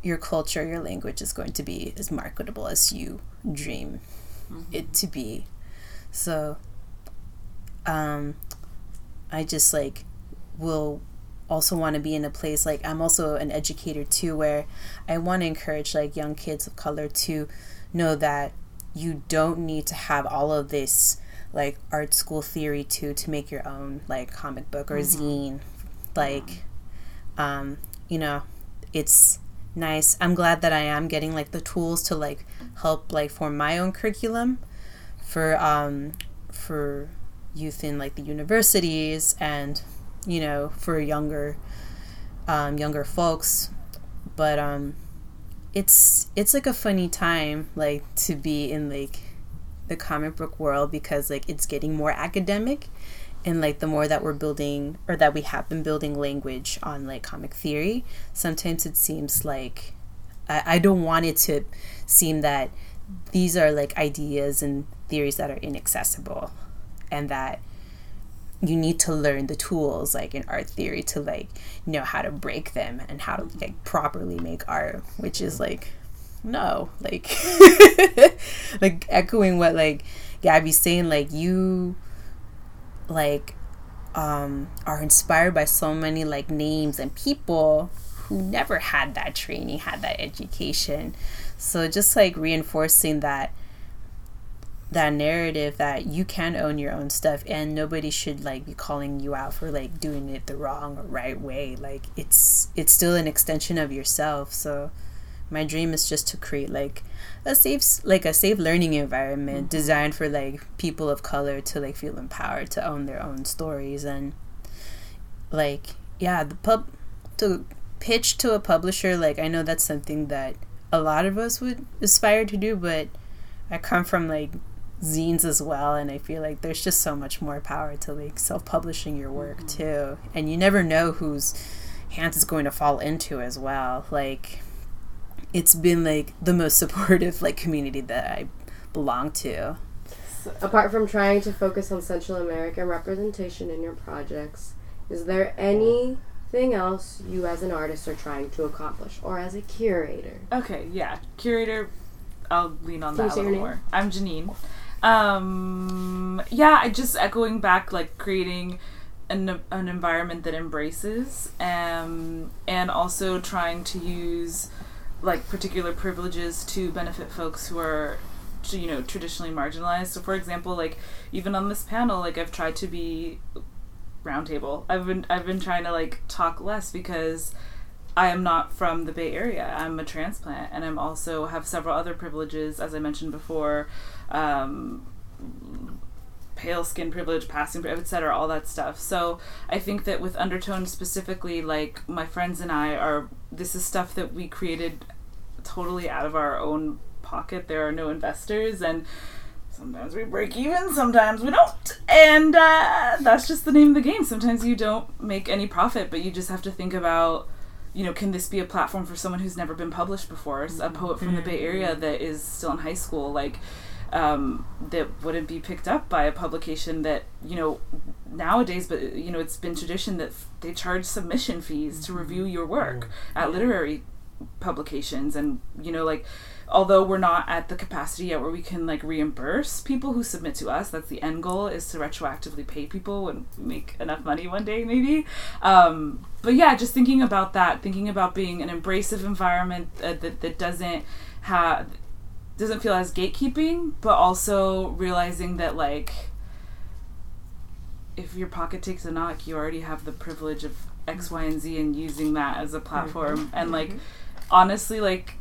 your culture, your language is going to be as marketable as you dream it to be. So, um, I just like will also want to be in a place like I'm also an educator too, where I want to encourage like young kids of color to know that you don't need to have all of this like art school theory to to make your own like comic book or zine. Like um you know it's nice. I'm glad that i am getting like the tools to like help like form my own curriculum for um for youth in like the universities and you know for younger um younger folks. But um it's it's like a funny time like to be in like the comic book world because like it's getting more academic and like the more that we're building or that we have been building language on like comic theory sometimes it seems like I, I don't want it to seem that these are like ideas and theories that are inaccessible and that you need to learn the tools like in art theory to like know how to break them and how to like properly make art which is like no like [LAUGHS] like echoing what like gabby's saying like you like um are inspired by so many like names and people who never had that training had that education. So just like reinforcing that that narrative that you can own your own stuff and nobody should like be calling you out for like doing it the wrong or right way. Like it's it's still an extension of yourself. So my dream is just to create like a safe like a safe learning environment mm-hmm. designed for like people of color to like feel empowered to own their own stories and like yeah the pub to pitch to a publisher like i know that's something that a lot of us would aspire to do but i come from like zines as well and i feel like there's just so much more power to like self-publishing your work mm-hmm. too. And you never know whose hands it's going to fall into as well. Like it's been like the most supportive like community that i belong to Apart from trying to focus on Central American representation in your projects, is there anything else you as an artist are trying to accomplish or as a curator? Okay, yeah. Curator, I'll lean on Can that a little more. I'm Janine. Um, yeah, I just echoing back, like creating an, an environment that embraces, um, and also trying to use like particular privileges to benefit folks who are you know traditionally marginalized so for example like even on this panel like i've tried to be roundtable i've been i've been trying to like talk less because I am not from the Bay Area. I'm a transplant, and I'm also have several other privileges, as I mentioned before, um, pale skin privilege, passing, etc., all that stuff. So I think that with Undertone specifically, like my friends and I are, this is stuff that we created totally out of our own pocket. There are no investors, and sometimes we break even, sometimes we don't. And uh, that's just the name of the game. Sometimes you don't make any profit, but you just have to think about, you know, can this be a platform for someone who's never been published before? A poet from the Bay Area that is still in high school, like, um, that wouldn't be picked up by a publication that, you know, nowadays, but, you know, it's been tradition that they charge submission fees to review your work at literary publications. And you know like although we're not at the capacity yet where we can like reimburse people who submit to us that's the end goal is to retroactively pay people when we make enough money one day maybe. Um, but yeah just thinking about that thinking about being an embracive environment uh, that, that doesn't have doesn't feel as gatekeeping but also realizing that like if your pocket takes a knock you already have the privilege of x y and z and using that as a platform. And like honestly like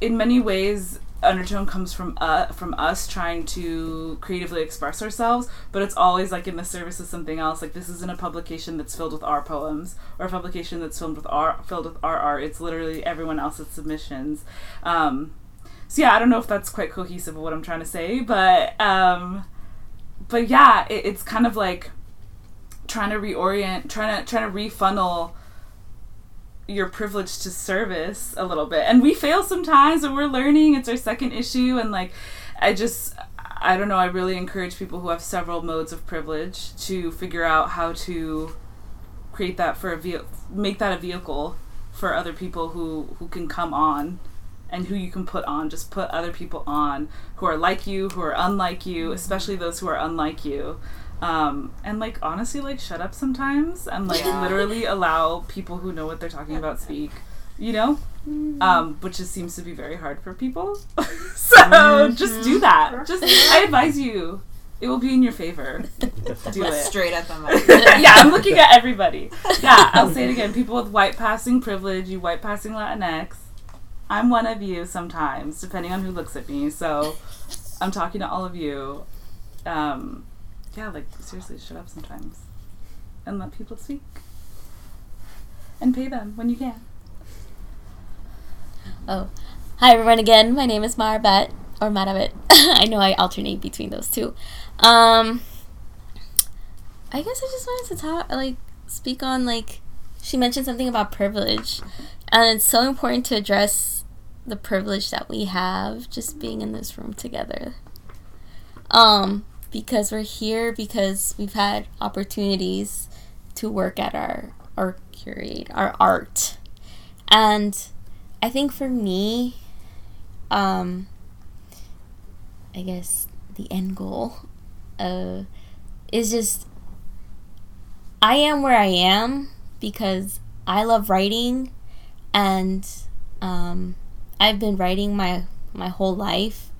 in many ways undertone comes from uh from us trying to creatively express ourselves but it's always like in the service of something else. Like this isn't a publication that's filled with our poems or a publication that's filled with our filled with our art. It's literally everyone else's submissions. Um so yeah i don't know if that's quite cohesive of what i'm trying to say but um but yeah it, it's kind of like trying to reorient trying to trying to refunnel your privilege to service a little bit. And we fail sometimes and we're learning it's our second issue and like i just i don't know i really encourage people who have several modes of privilege to figure out how to create that for a ve- make that a vehicle for other people who who can come on and who you can put on. Just put other people on who are like you who are unlike you especially those who are unlike you. Um, and like honestly like shut up sometimes and like literally allow people who know what they're talking about speak you know? Um, which just seems to be very hard for people. [LAUGHS] So just do that. Just i advise you. It will be in your favor. Do it. Straight at the mic. yeah, I'm looking at everybody. Yeah, I'll say it again. [LAUGHS] People with white passing privilege, you white passing Latinx. I'm one of you sometimes, depending on who looks at me. So I'm talking to all of you. Um, yeah, like seriously, shut up sometimes and let people speak. And pay them when you can. Oh, hi everyone again. My name is Marabet or Marabet. [LAUGHS] I know I alternate between those two. Um, I guess I just wanted to talk, like, speak on like she mentioned something about privilege, and it's so important to address the privilege that we have just being in this room together. Um, because we're here because we've had opportunities to work at our our curate our art, and I think for me, um, I guess the end goal, uh, is just I am where I am because I love writing, and um, I've been writing my my whole life,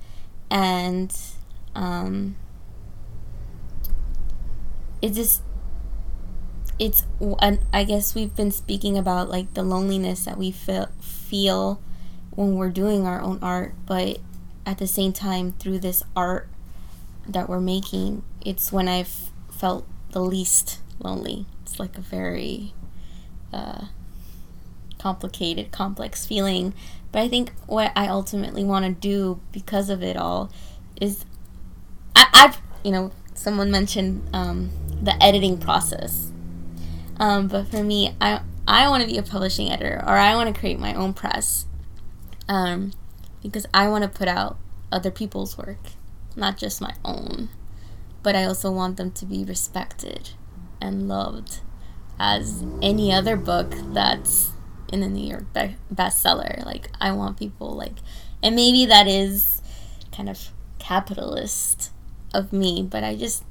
and um, it just it's I guess we've been speaking about like the loneliness that we feel feel when we're doing our own art, but at the same time through this art that we're making, it's when I've felt the least lonely. It's like a very uh, complicated, complex feeling. But I think what I ultimately want to do because of it all is I, I've, you know, someone mentioned um, the editing process. Um, but for me, I, I want to be a publishing editor or I want to create my own press um, because I want to put out other people's work, not just my own. But I also want them to be respected and loved as any other book that's in the New York be- bestseller. Like, I want people, like, and maybe that is kind of capitalist of me, but I just,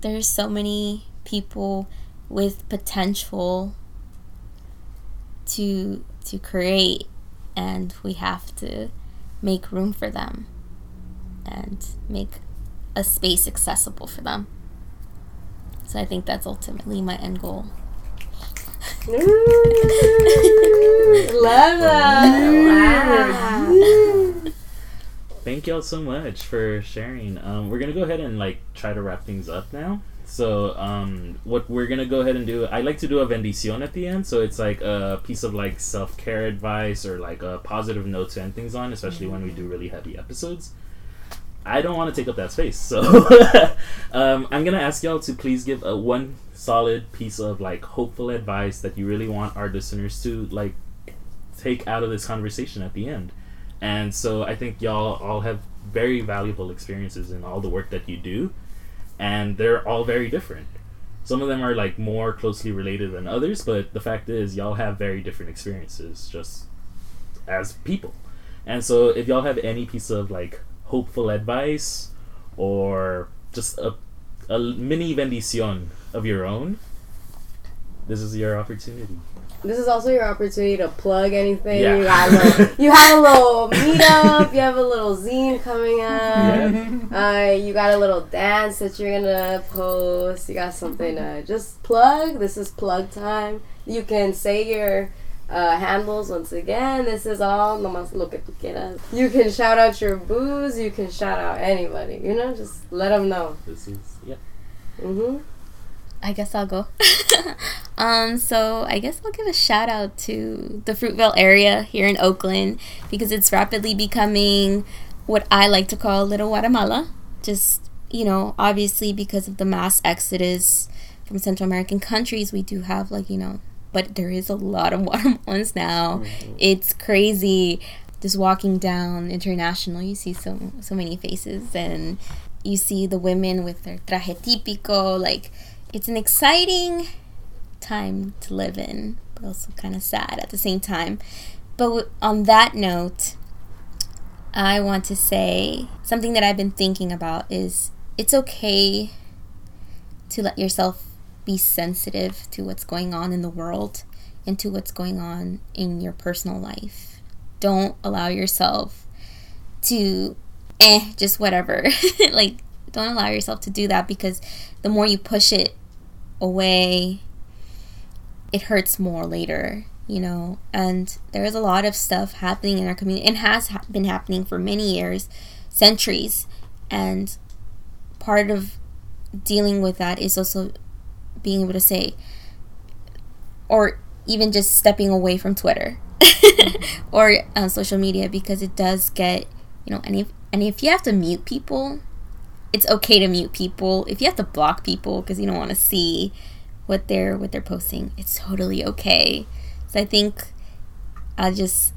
there's so many people with potential to to create and we have to make room for them and make a space accessible for them. So I think that's ultimately my end goal. Love that. [LAUGHS] Wow. Thank y'all so much for sharing. Um, we're gonna go ahead and like try to wrap things up now. So um, what we're gonna go ahead and do, I like to do a bendición at the end. So it's like a piece of like self care advice or like a positive note to end things on, especially when we do really heavy episodes. I don't want to take up that space, so [LAUGHS] um, I'm gonna ask y'all to please give a one solid piece of like hopeful advice that you really want our listeners to like take out of this conversation at the end. And so I think y'all all have very valuable experiences in all the work that you do, and they're all very different. Some of them are like more closely related than others, but the fact is, y'all have very different experiences just as people. And so if y'all have any piece of like hopeful advice or just a, a mini bendición of your own, this is your opportunity. This is also your opportunity to plug anything. Yeah. You, got a little, [LAUGHS] you have a little meetup. You have a little zine coming up. Uh, you got a little dance that you're gonna post. You got something to just plug. This is plug time. You can say your uh, handles once again. This is all nomás lo que tú quieras. You can shout out your booze. You can shout out anybody. You know, just let them know. This is yeah. hmm I guess I'll go. [LAUGHS] um, so I guess I'll give a shout out to the Fruitvale area here in Oakland because it's rapidly becoming what I like to call Little Guatemala. Just, you know, obviously because of the mass exodus from Central American countries, we do have like, you know, but there is a lot of [LAUGHS] watermelons now. Mm-hmm. It's crazy. Just walking down international, you see so so many faces and you see the women with their traje típico, like it's an exciting time to live in, but also kind of sad at the same time. But w- on that note, I want to say something that I've been thinking about is it's okay to let yourself be sensitive to what's going on in the world and to what's going on in your personal life. Don't allow yourself to eh just whatever. [LAUGHS] like don't allow yourself to do that because the more you push it away, it hurts more later, you know. And there is a lot of stuff happening in our community and has ha- been happening for many years, centuries. And part of dealing with that is also being able to say, or even just stepping away from Twitter [LAUGHS] or uh, social media because it does get, you know, and if, and if you have to mute people, it's okay to mute people. If you have to block people because you don't want to see what they're what they're posting, it's totally okay. So I think I'll just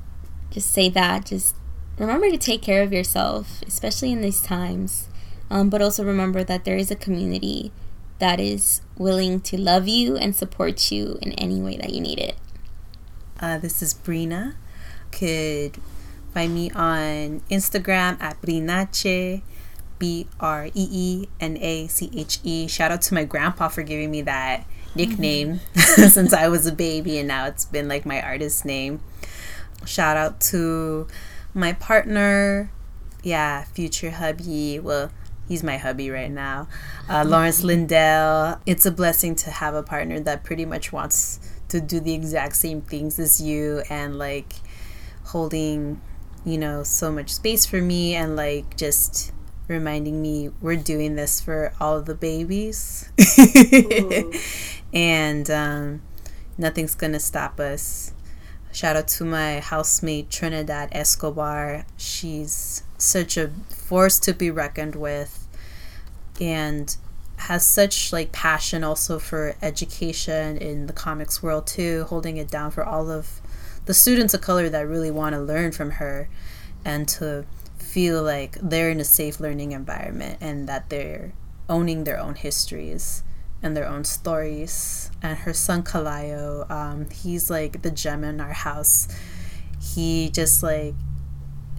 just say that. Just remember to take care of yourself, especially in these times. Um, but also remember that there is a community that is willing to love you and support you in any way that you need it. Uh, this is Breena. Could find me on Instagram at Breenache, B R E E N A C H E. Shout out to my grandpa for giving me that nickname [LAUGHS] since I was a baby, and now it's been like my artist name. Shout out to my partner, yeah, future hubby. Well, he's my hubby right now. Uh, Lawrence Lindell. It's a blessing to have a partner that pretty much wants to do the exact same things as you and like holding, you know, so much space for me and like just reminding me we're doing this for all the babies. [LAUGHS] and um, nothing's gonna stop us. Shout out to my housemate Trinidad Escobar. She's such a force to be reckoned with and has such like passion also for education in the comics world too, holding it down for all of the students of color that really want to learn from her and to feel like they're in a safe learning environment and that they're owning their own histories and their own stories. And her son Kalayo, um, he's like the gem in our house. He just like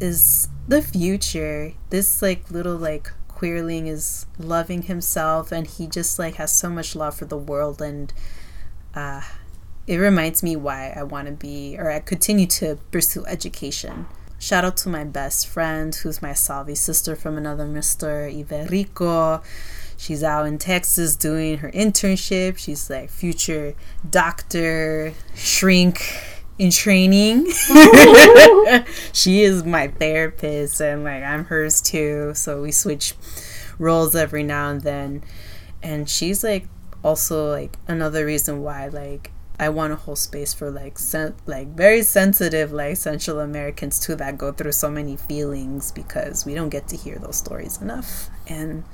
is the future. This like little like queerling is loving himself and he just like has so much love for the world and uh it reminds me why I want to be or I continue to pursue education. Shout out to my best friend who's my Salvi sister from another Mr. Iberico. She's out in Texas doing her internship. She's like future doctor, shrink in training. [LAUGHS] she is my therapist and like I'm hers too. So we switch roles every now and then. And she's like also like another reason why like I want to hold space for like sen- like very sensitive like Central Americans too that go through so many feelings because we don't get to hear those stories enough. And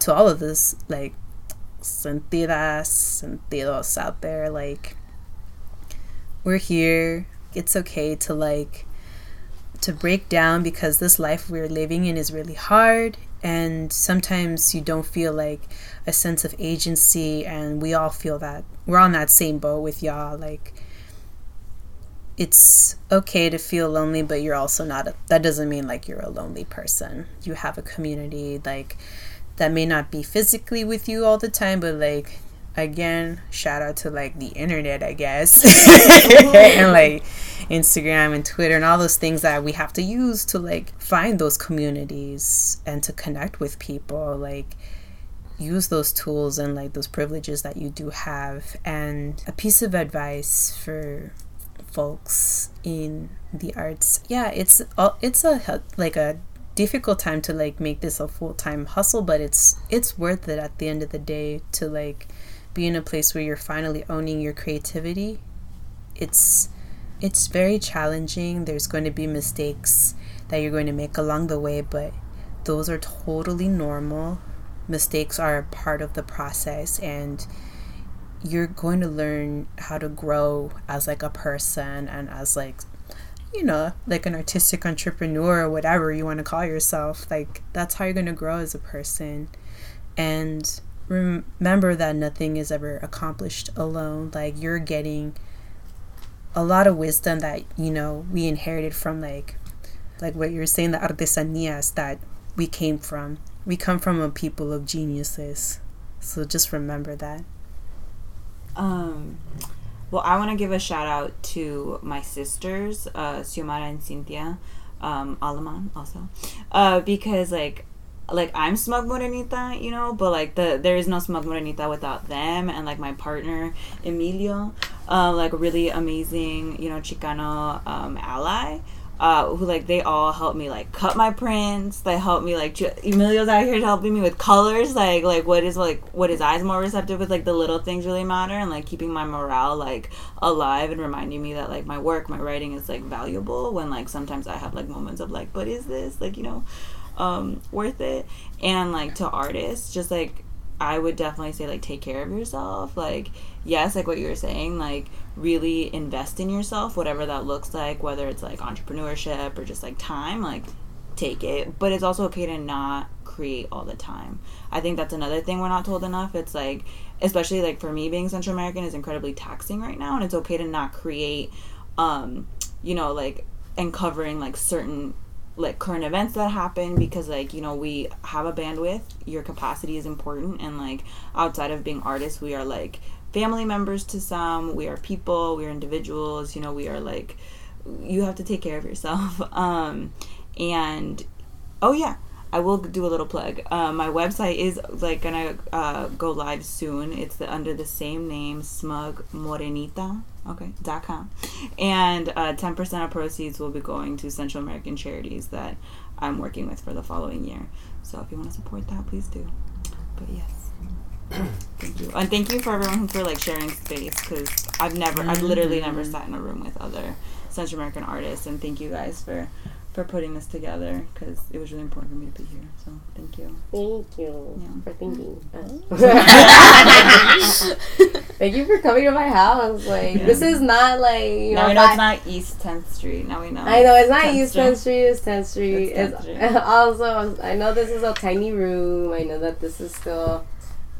to all of this like sentidas, sentidos out there like we're here. It's okay to like to break down because this life we're living in is really hard and sometimes you don't feel like a sense of agency and we all feel that we're on that same boat with y'all like it's okay to feel lonely but you're also not a, that doesn't mean like you're a lonely person you have a community like that may not be physically with you all the time but like again shout out to like the internet i guess. [LAUGHS] And like instagram and twitter and all those things that we have to use to like find those communities and to connect with people. Like use those tools and like those privileges that you do have. And a piece of advice for folks in the arts yeah it's all it's a like a difficult time to like make this a full-time hustle but it's it's worth it at the end of the day to like be in a place where you're finally owning your creativity it's it's very challenging. There's going to be mistakes that you're going to make along the way but those are totally normal. Mistakes are a part of the process and you're going to learn how to grow as like a person and as like you know like an artistic entrepreneur or whatever you want to call yourself. Like that's how you're going to grow as a person. And remember that nothing is ever accomplished alone. Like you're getting a lot of wisdom that you know we inherited from like like what you're saying the artesanias that we came from. We come from a people of geniuses. So just remember that. Um well, I want to give a shout out to my sisters, uh, Xiomara and Cynthia, um, Alaman also, uh, because like like I'm smug morenita, you know, but like the there is no smug morenita without them and like my partner Emilio, uh, like really amazing, you know, Chicano um, ally. Uh, who like they all help me like cut my prints. They help me like Emilio's out here helping me with colors. Like like what is like what his eyes more receptive with like the little things really matter and like keeping my morale like alive and reminding me that like my work, my writing is like valuable. When like sometimes I have like moments of like, what is this? Like you know, um, worth it. And like to artists, just like I would definitely say like take care of yourself. Like yes, like what you were saying, like really invest in yourself, whatever that looks like, whether it's like entrepreneurship or just like time, like take it. But it's also okay to not create all the time. I think that's another thing we're not told enough. It's like especially like for me being Central American is incredibly taxing right now and it's okay to not create um you know like and covering like certain like current events that happen because like you know we have a bandwidth your capacity is important and like outside of being artists we are like family members to some we are people we are individuals you know we are like you have to take care of yourself [LAUGHS] um and oh yeah I will do a little plug. Uh, my website is like gonna uh, go live soon. It's the, under the same name, Smug Morenita. Okay, dot com, and uh, ten percent of proceeds will be going to Central American charities that I'm working with for the following year. So if you want to support that, please do. But yes, [CLEARS THROAT] thank you, and thank you for everyone for like sharing space because I've never, I've literally never sat in a room with other Central American artists, and thank you guys for for putting this together because it was really important for me to be here. So thank you. Thank you Yeah. for thinking. Oh. [LAUGHS] [LAUGHS] Thank you for coming to my house. Like this is not like you now know. we know it's not East 10th Street. Now we know. I know it's not 10th East 10th Street. It's 10th Street. It's It's, 10th Street. [LAUGHS] also I know this is a tiny room. I know that this is still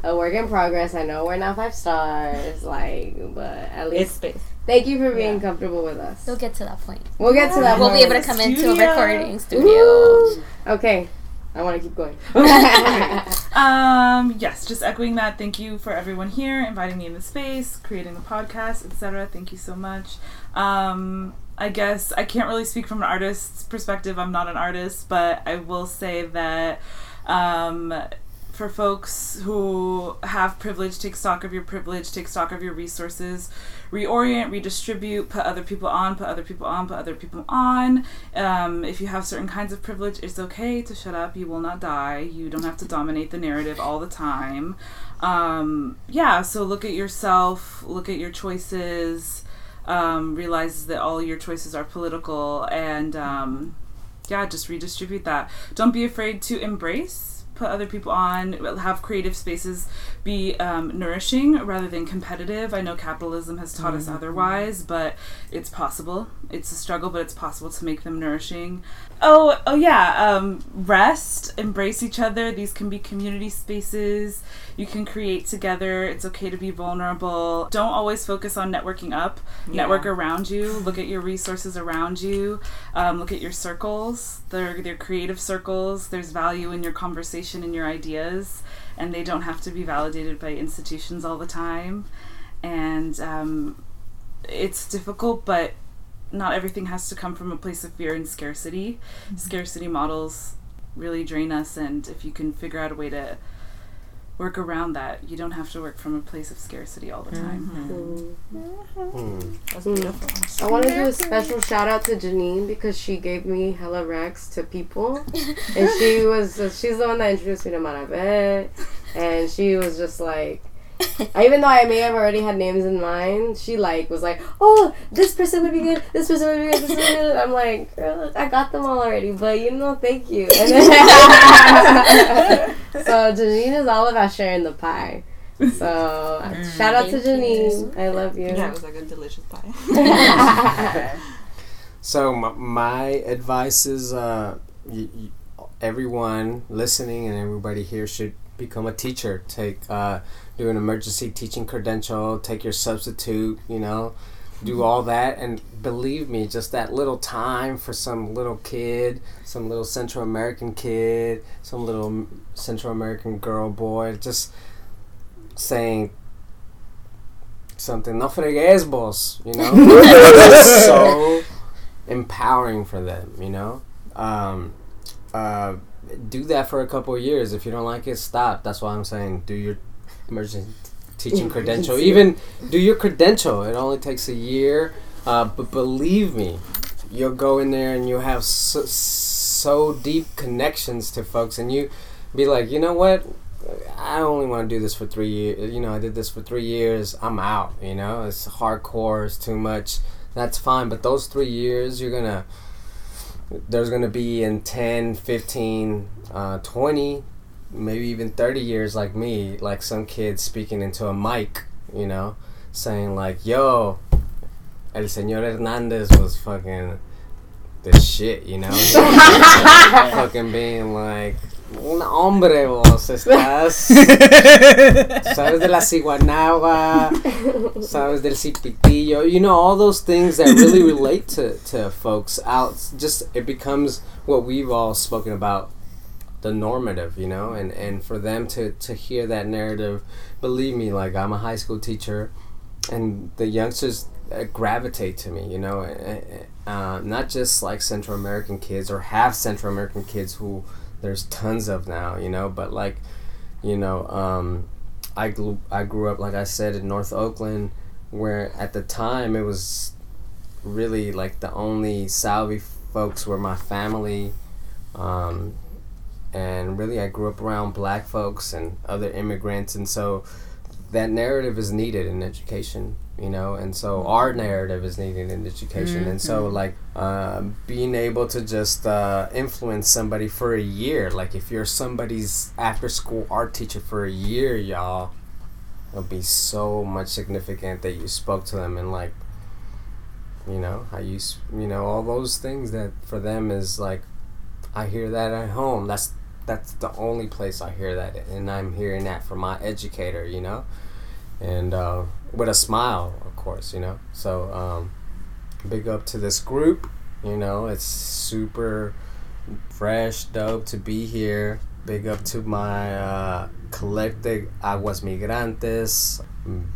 a work in progress. I know we're not five stars. Like, but at It's least space. Thank you for being Yeah. comfortable with us. We'll get to that point. We'll get to that. We'll be able to point. come into a recording studio. Woo! Okay, I want to keep going. [LAUGHS] Um, yes, just echoing that. Thank you for everyone here, inviting me in the space, creating the podcast, etc. Thank you so much. Um, I guess I can't really speak from an artist's perspective. I'm not an artist, but I will say that um, for folks who have privilege, take stock of your privilege, take stock of your resources, reorient, redistribute, put other people on, put other people on, put other people on. Um, if you have certain kinds of privilege, it's okay to shut up. You will not die. You don't have to dominate the narrative all the time. Um, yeah, so look at yourself, look at your choices, um, realize that all your choices are political, and um, yeah, just redistribute that. Don't be afraid to embrace. Put other people on, have creative spaces be um, nourishing rather than competitive. I know capitalism has taught us otherwise, but it's possible. It's a struggle, but it's possible to make them nourishing. Oh, oh yeah. Um, rest, embrace each other. These can be community spaces. You can create together. It's okay to be vulnerable. Don't always focus on networking up. Network around you. Look at your resources around you. Um, look at your circles. They're, they're creative circles. There's value in your conversation and your ideas, and they don't have to be validated by institutions all the time. And um, it's difficult, but not everything has to come from a place of fear and scarcity. Scarcity models really drain us, and if you can figure out a way to work around that, you don't have to work from a place of scarcity all the time. Mm-hmm. Mm-hmm. That's beautiful. I want to do a special shout out to Janine because she gave me hella Rex to people, [LAUGHS] and she was she's the one that introduced me to Marabet, and she was just like. [LAUGHS] Even though I may have already had names in mind, she like was like, "Oh, this person would be good. This person would be good. This would be good." I'm like, "Girl, I got them all already, but you know, thank you." And then [LAUGHS] so Janine is all about sharing the pie. So shout out to Thank you. Janine. I love you. Yeah, it was like a delicious pie. [LAUGHS] So my, my advice is, uh, y y everyone listening and everybody here should become a teacher. Take uh, do an emergency teaching credential. Take your substitute. You know, do all that. And believe me, just that little time for some little kid, some little Central American kid, some little Central American girl, boy, just saying something. No fregues vos, you know. [LAUGHS] It's so empowering for them, you know. Um, uh, do that for a couple of years. If you don't like it, stop. That's why I'm saying do your emergency teaching credential. Even do your credential. It only takes a year. Uh, but believe me, you'll go in there and you'll have so, so deep connections to folks, and you be like, you know what? I only want to do this for three years. You know, I did this for three years. I'm out. You know, it's hardcore. It's too much. That's fine. But those three years, you're gonna. There's gonna be in 10, 15, uh, 20, maybe even 30 years, like me, like some kid speaking into a mic. You know, saying like, "Yo, El Señor Hernandez was fucking the shit." You know, [LAUGHS] fucking being like. Un hombre vos estás [LAUGHS] sabes de la ciguanagua sabes del cipitillo you know all those things that really relate to, to folks out just it becomes what we've all spoken about the normative you know? And and for them to to hear that narrative believe me like i'm a high school teacher and the youngsters uh, gravitate to me you know? Uh, not just like Central American kids or half Central American kids who there's tons of now, you know, but like, you know, um, I grew I grew up like I said in North Oakland, where at the time it was really like the only Salvi folks were my family, um, and really I grew up around black folks and other immigrants, and so that narrative is needed in education you know and so our narrative is needed in education. Mm-hmm. and so like uh, being able to just uh, influence somebody for a year like if you're somebody's after school art teacher for a year y'all it'll be so much significant that you spoke to them and like you know how you you know all those things that for them is like i hear that at home. That's that's the only place i hear that and i'm hearing that from my educator you know and uh, with a smile, of course, you know. So um, big up to this group. You know, it's super fresh, dope to be here. Big up to my uh, collective Aguas Migrantes.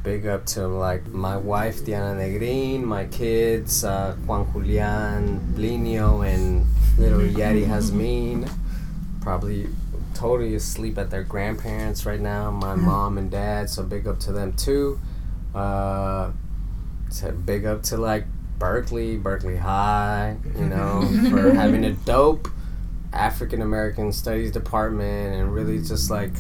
Big up to like my wife Diana Negrin, my kids uh, Juan Julian, Blinio, and little Yari Hasmin. Probably totally asleep at their grandparents right now. My mm-hmm. mom and dad, so big up to them too. Uh, so big up to like Berkeley, Berkeley High, you know, [LAUGHS] for having a dope African American Studies department and really just like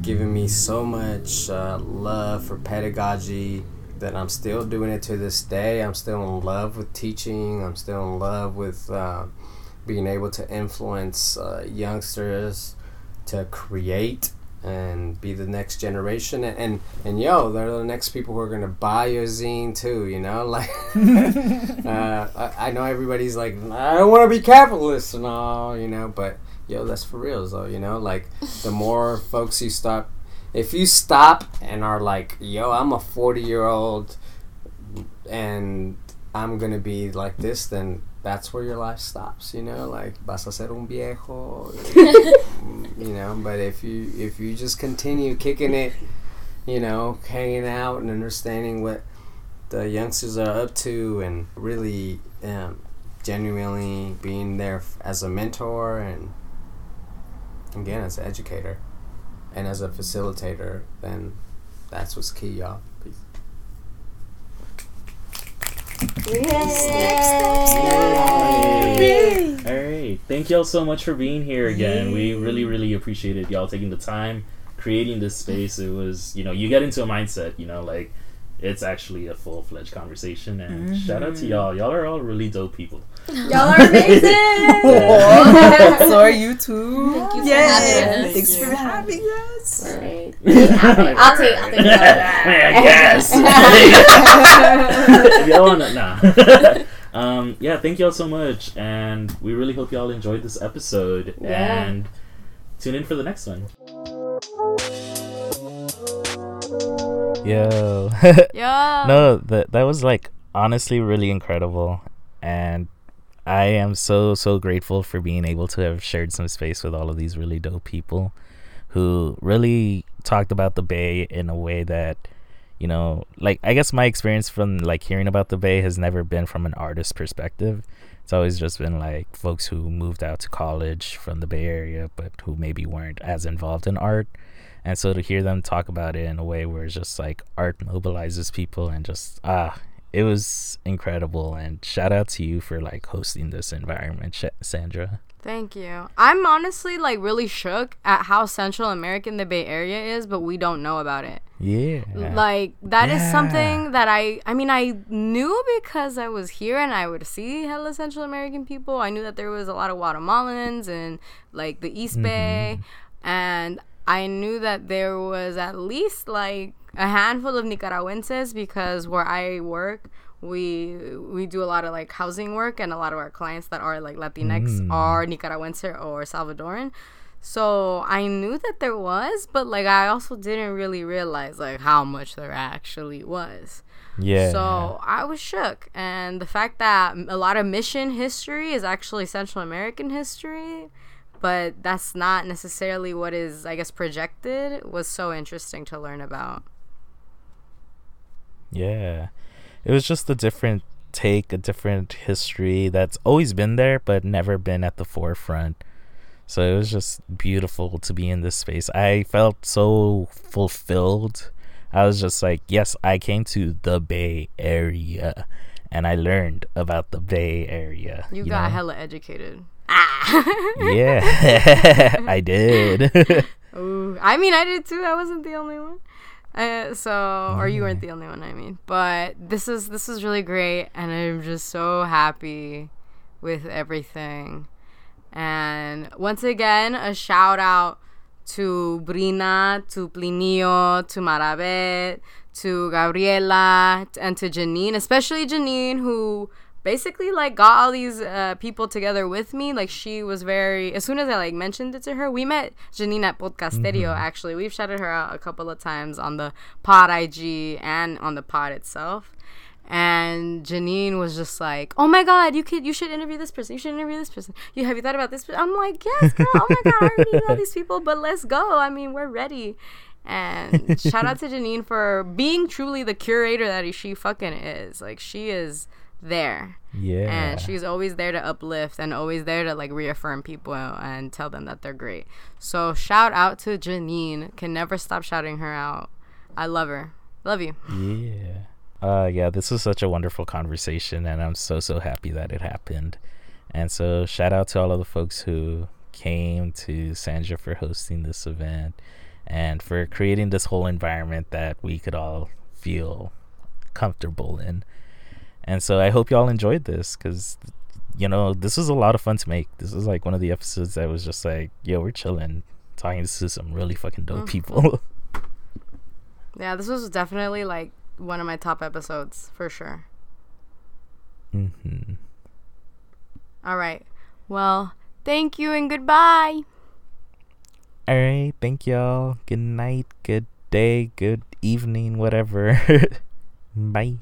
giving me so much uh, love for pedagogy that I'm still doing it to this day. I'm still in love with teaching. I'm still in love with uh, being able to influence uh, youngsters to create and be the next generation. And and, and yo they're the next people who are gonna buy your zine too you know? [LAUGHS] Like [LAUGHS] uh, I, I know everybody's like i don't want to be capitalist and all you know? But yo that's for real though you know? Like the [LAUGHS] more folks you stop if you stop and are like yo i'm a 40 year old and i'm gonna be like this then that's where your life stops, you know, like vas a ser un viejo, [LAUGHS] you know. But if you if you just continue kicking it, you know, hanging out and understanding what the youngsters are up to, and really um, genuinely being there as a mentor and again as an educator and as a facilitator, then that's what's key, y'all. Yay. All right. Thank y'all so much for being here again. Yay. We really, really appreciated y'all taking the time, creating this space. It was, you know, you get into a mindset, you know, like it's actually a full fledged conversation. And mm-hmm. shout out to y'all. Y'all are all really dope people. [LAUGHS] Y'all are amazing. [LAUGHS] so are you too. Thank you yes. Thanks for having us. All right. [LAUGHS] I'll take. I'll take that. I y'all wanna nah. um, yeah, thank y'all so much, and we really hope y'all enjoyed this episode. Yeah. And tune in for the next one. Yo. [LAUGHS] Yo. no, that that was like honestly really incredible and I am so so grateful for being able to have shared some space with all of these really dope people who really talked about the bay in a way that you know like I guess my experience from like hearing about the bay has never been from an artist perspective. It's always just been like folks who moved out to college from the Bay Area but who maybe weren't as involved in art and so to hear them talk about it in a way where it's just like art mobilizes people and just ah it was incredible. And shout out to you for like hosting this environment sandra. Thank you. I'm honestly like really shook at how central american the bay area is but we don't know about it. Yeah. Like that yeah. is something that i i mean i knew because i was here and i would see hella central american people. I knew that there was a lot of guatemalans and like the east mm-hmm. bay and I knew that there was at least like a handful of Nicaraguenses because where I work, we we do a lot of like housing work and a lot of our clients that are like Latinx mm. are Nicaraguense or Salvadoran. So I knew that there was, but like I also didn't really realize like how much there actually was. Yeah. So I was shook, and the fact that a lot of mission history is actually Central American history but that's not necessarily what is i guess projected was so interesting to learn about yeah it was just a different take a different history that's always been there but never been at the forefront. So it was just beautiful to be in this space. I felt so fulfilled. I was just like, yes, I came to the Bay Area and I learned about the Bay Area. You, you got know? hella educated. Ah. yeah, [LAUGHS] I did. [LAUGHS] Ooh, I mean, I did too. I wasn't the only one. Uh, so, or you weren't the only one. I mean, but this is this is really great, and I'm just so happy with everything. And once again, a shout out to Breena, to Plinio, to Marabet, to Gabriela, and to Janine, especially Janine, who basically like got all these uh, people together with me. Like she was very as soon as I like mentioned it to her, we met Janine at Podcasterio. Actually, we've shouted her out a couple of times on the pod IG and on the pod itself. And Janine was just like, "Oh my God, you could, you should interview this person. You should interview this person. You have you thought about this?" I'm like, "Yes, girl. Oh my God, I already know these people, but let's go. I mean, we're ready." And shout out to Janine for being truly the curator that she fucking is. Like she is there. yeah. And she's always there to uplift and always there to like reaffirm people and tell them that they're great. So shout out to Janine. Can never stop shouting her out. I love her. Love you. Yeah. Uh yeah, this was such a wonderful conversation and I'm so so happy that it happened. And so shout out to all of the folks who came to Sandra for hosting this event and for creating this whole environment that we could all feel comfortable in. And so I hope y'all enjoyed this cuz you know, this was a lot of fun to make. This was like one of the episodes that was just like, yo, we're chilling, talking to some really fucking dope Mhm. people. [LAUGHS] Yeah, this was definitely like one of my top episodes for sure. hmm All right. Well, thank you and goodbye. All right, thank y'all. Good night, good day, good evening, whatever. [LAUGHS] Bye.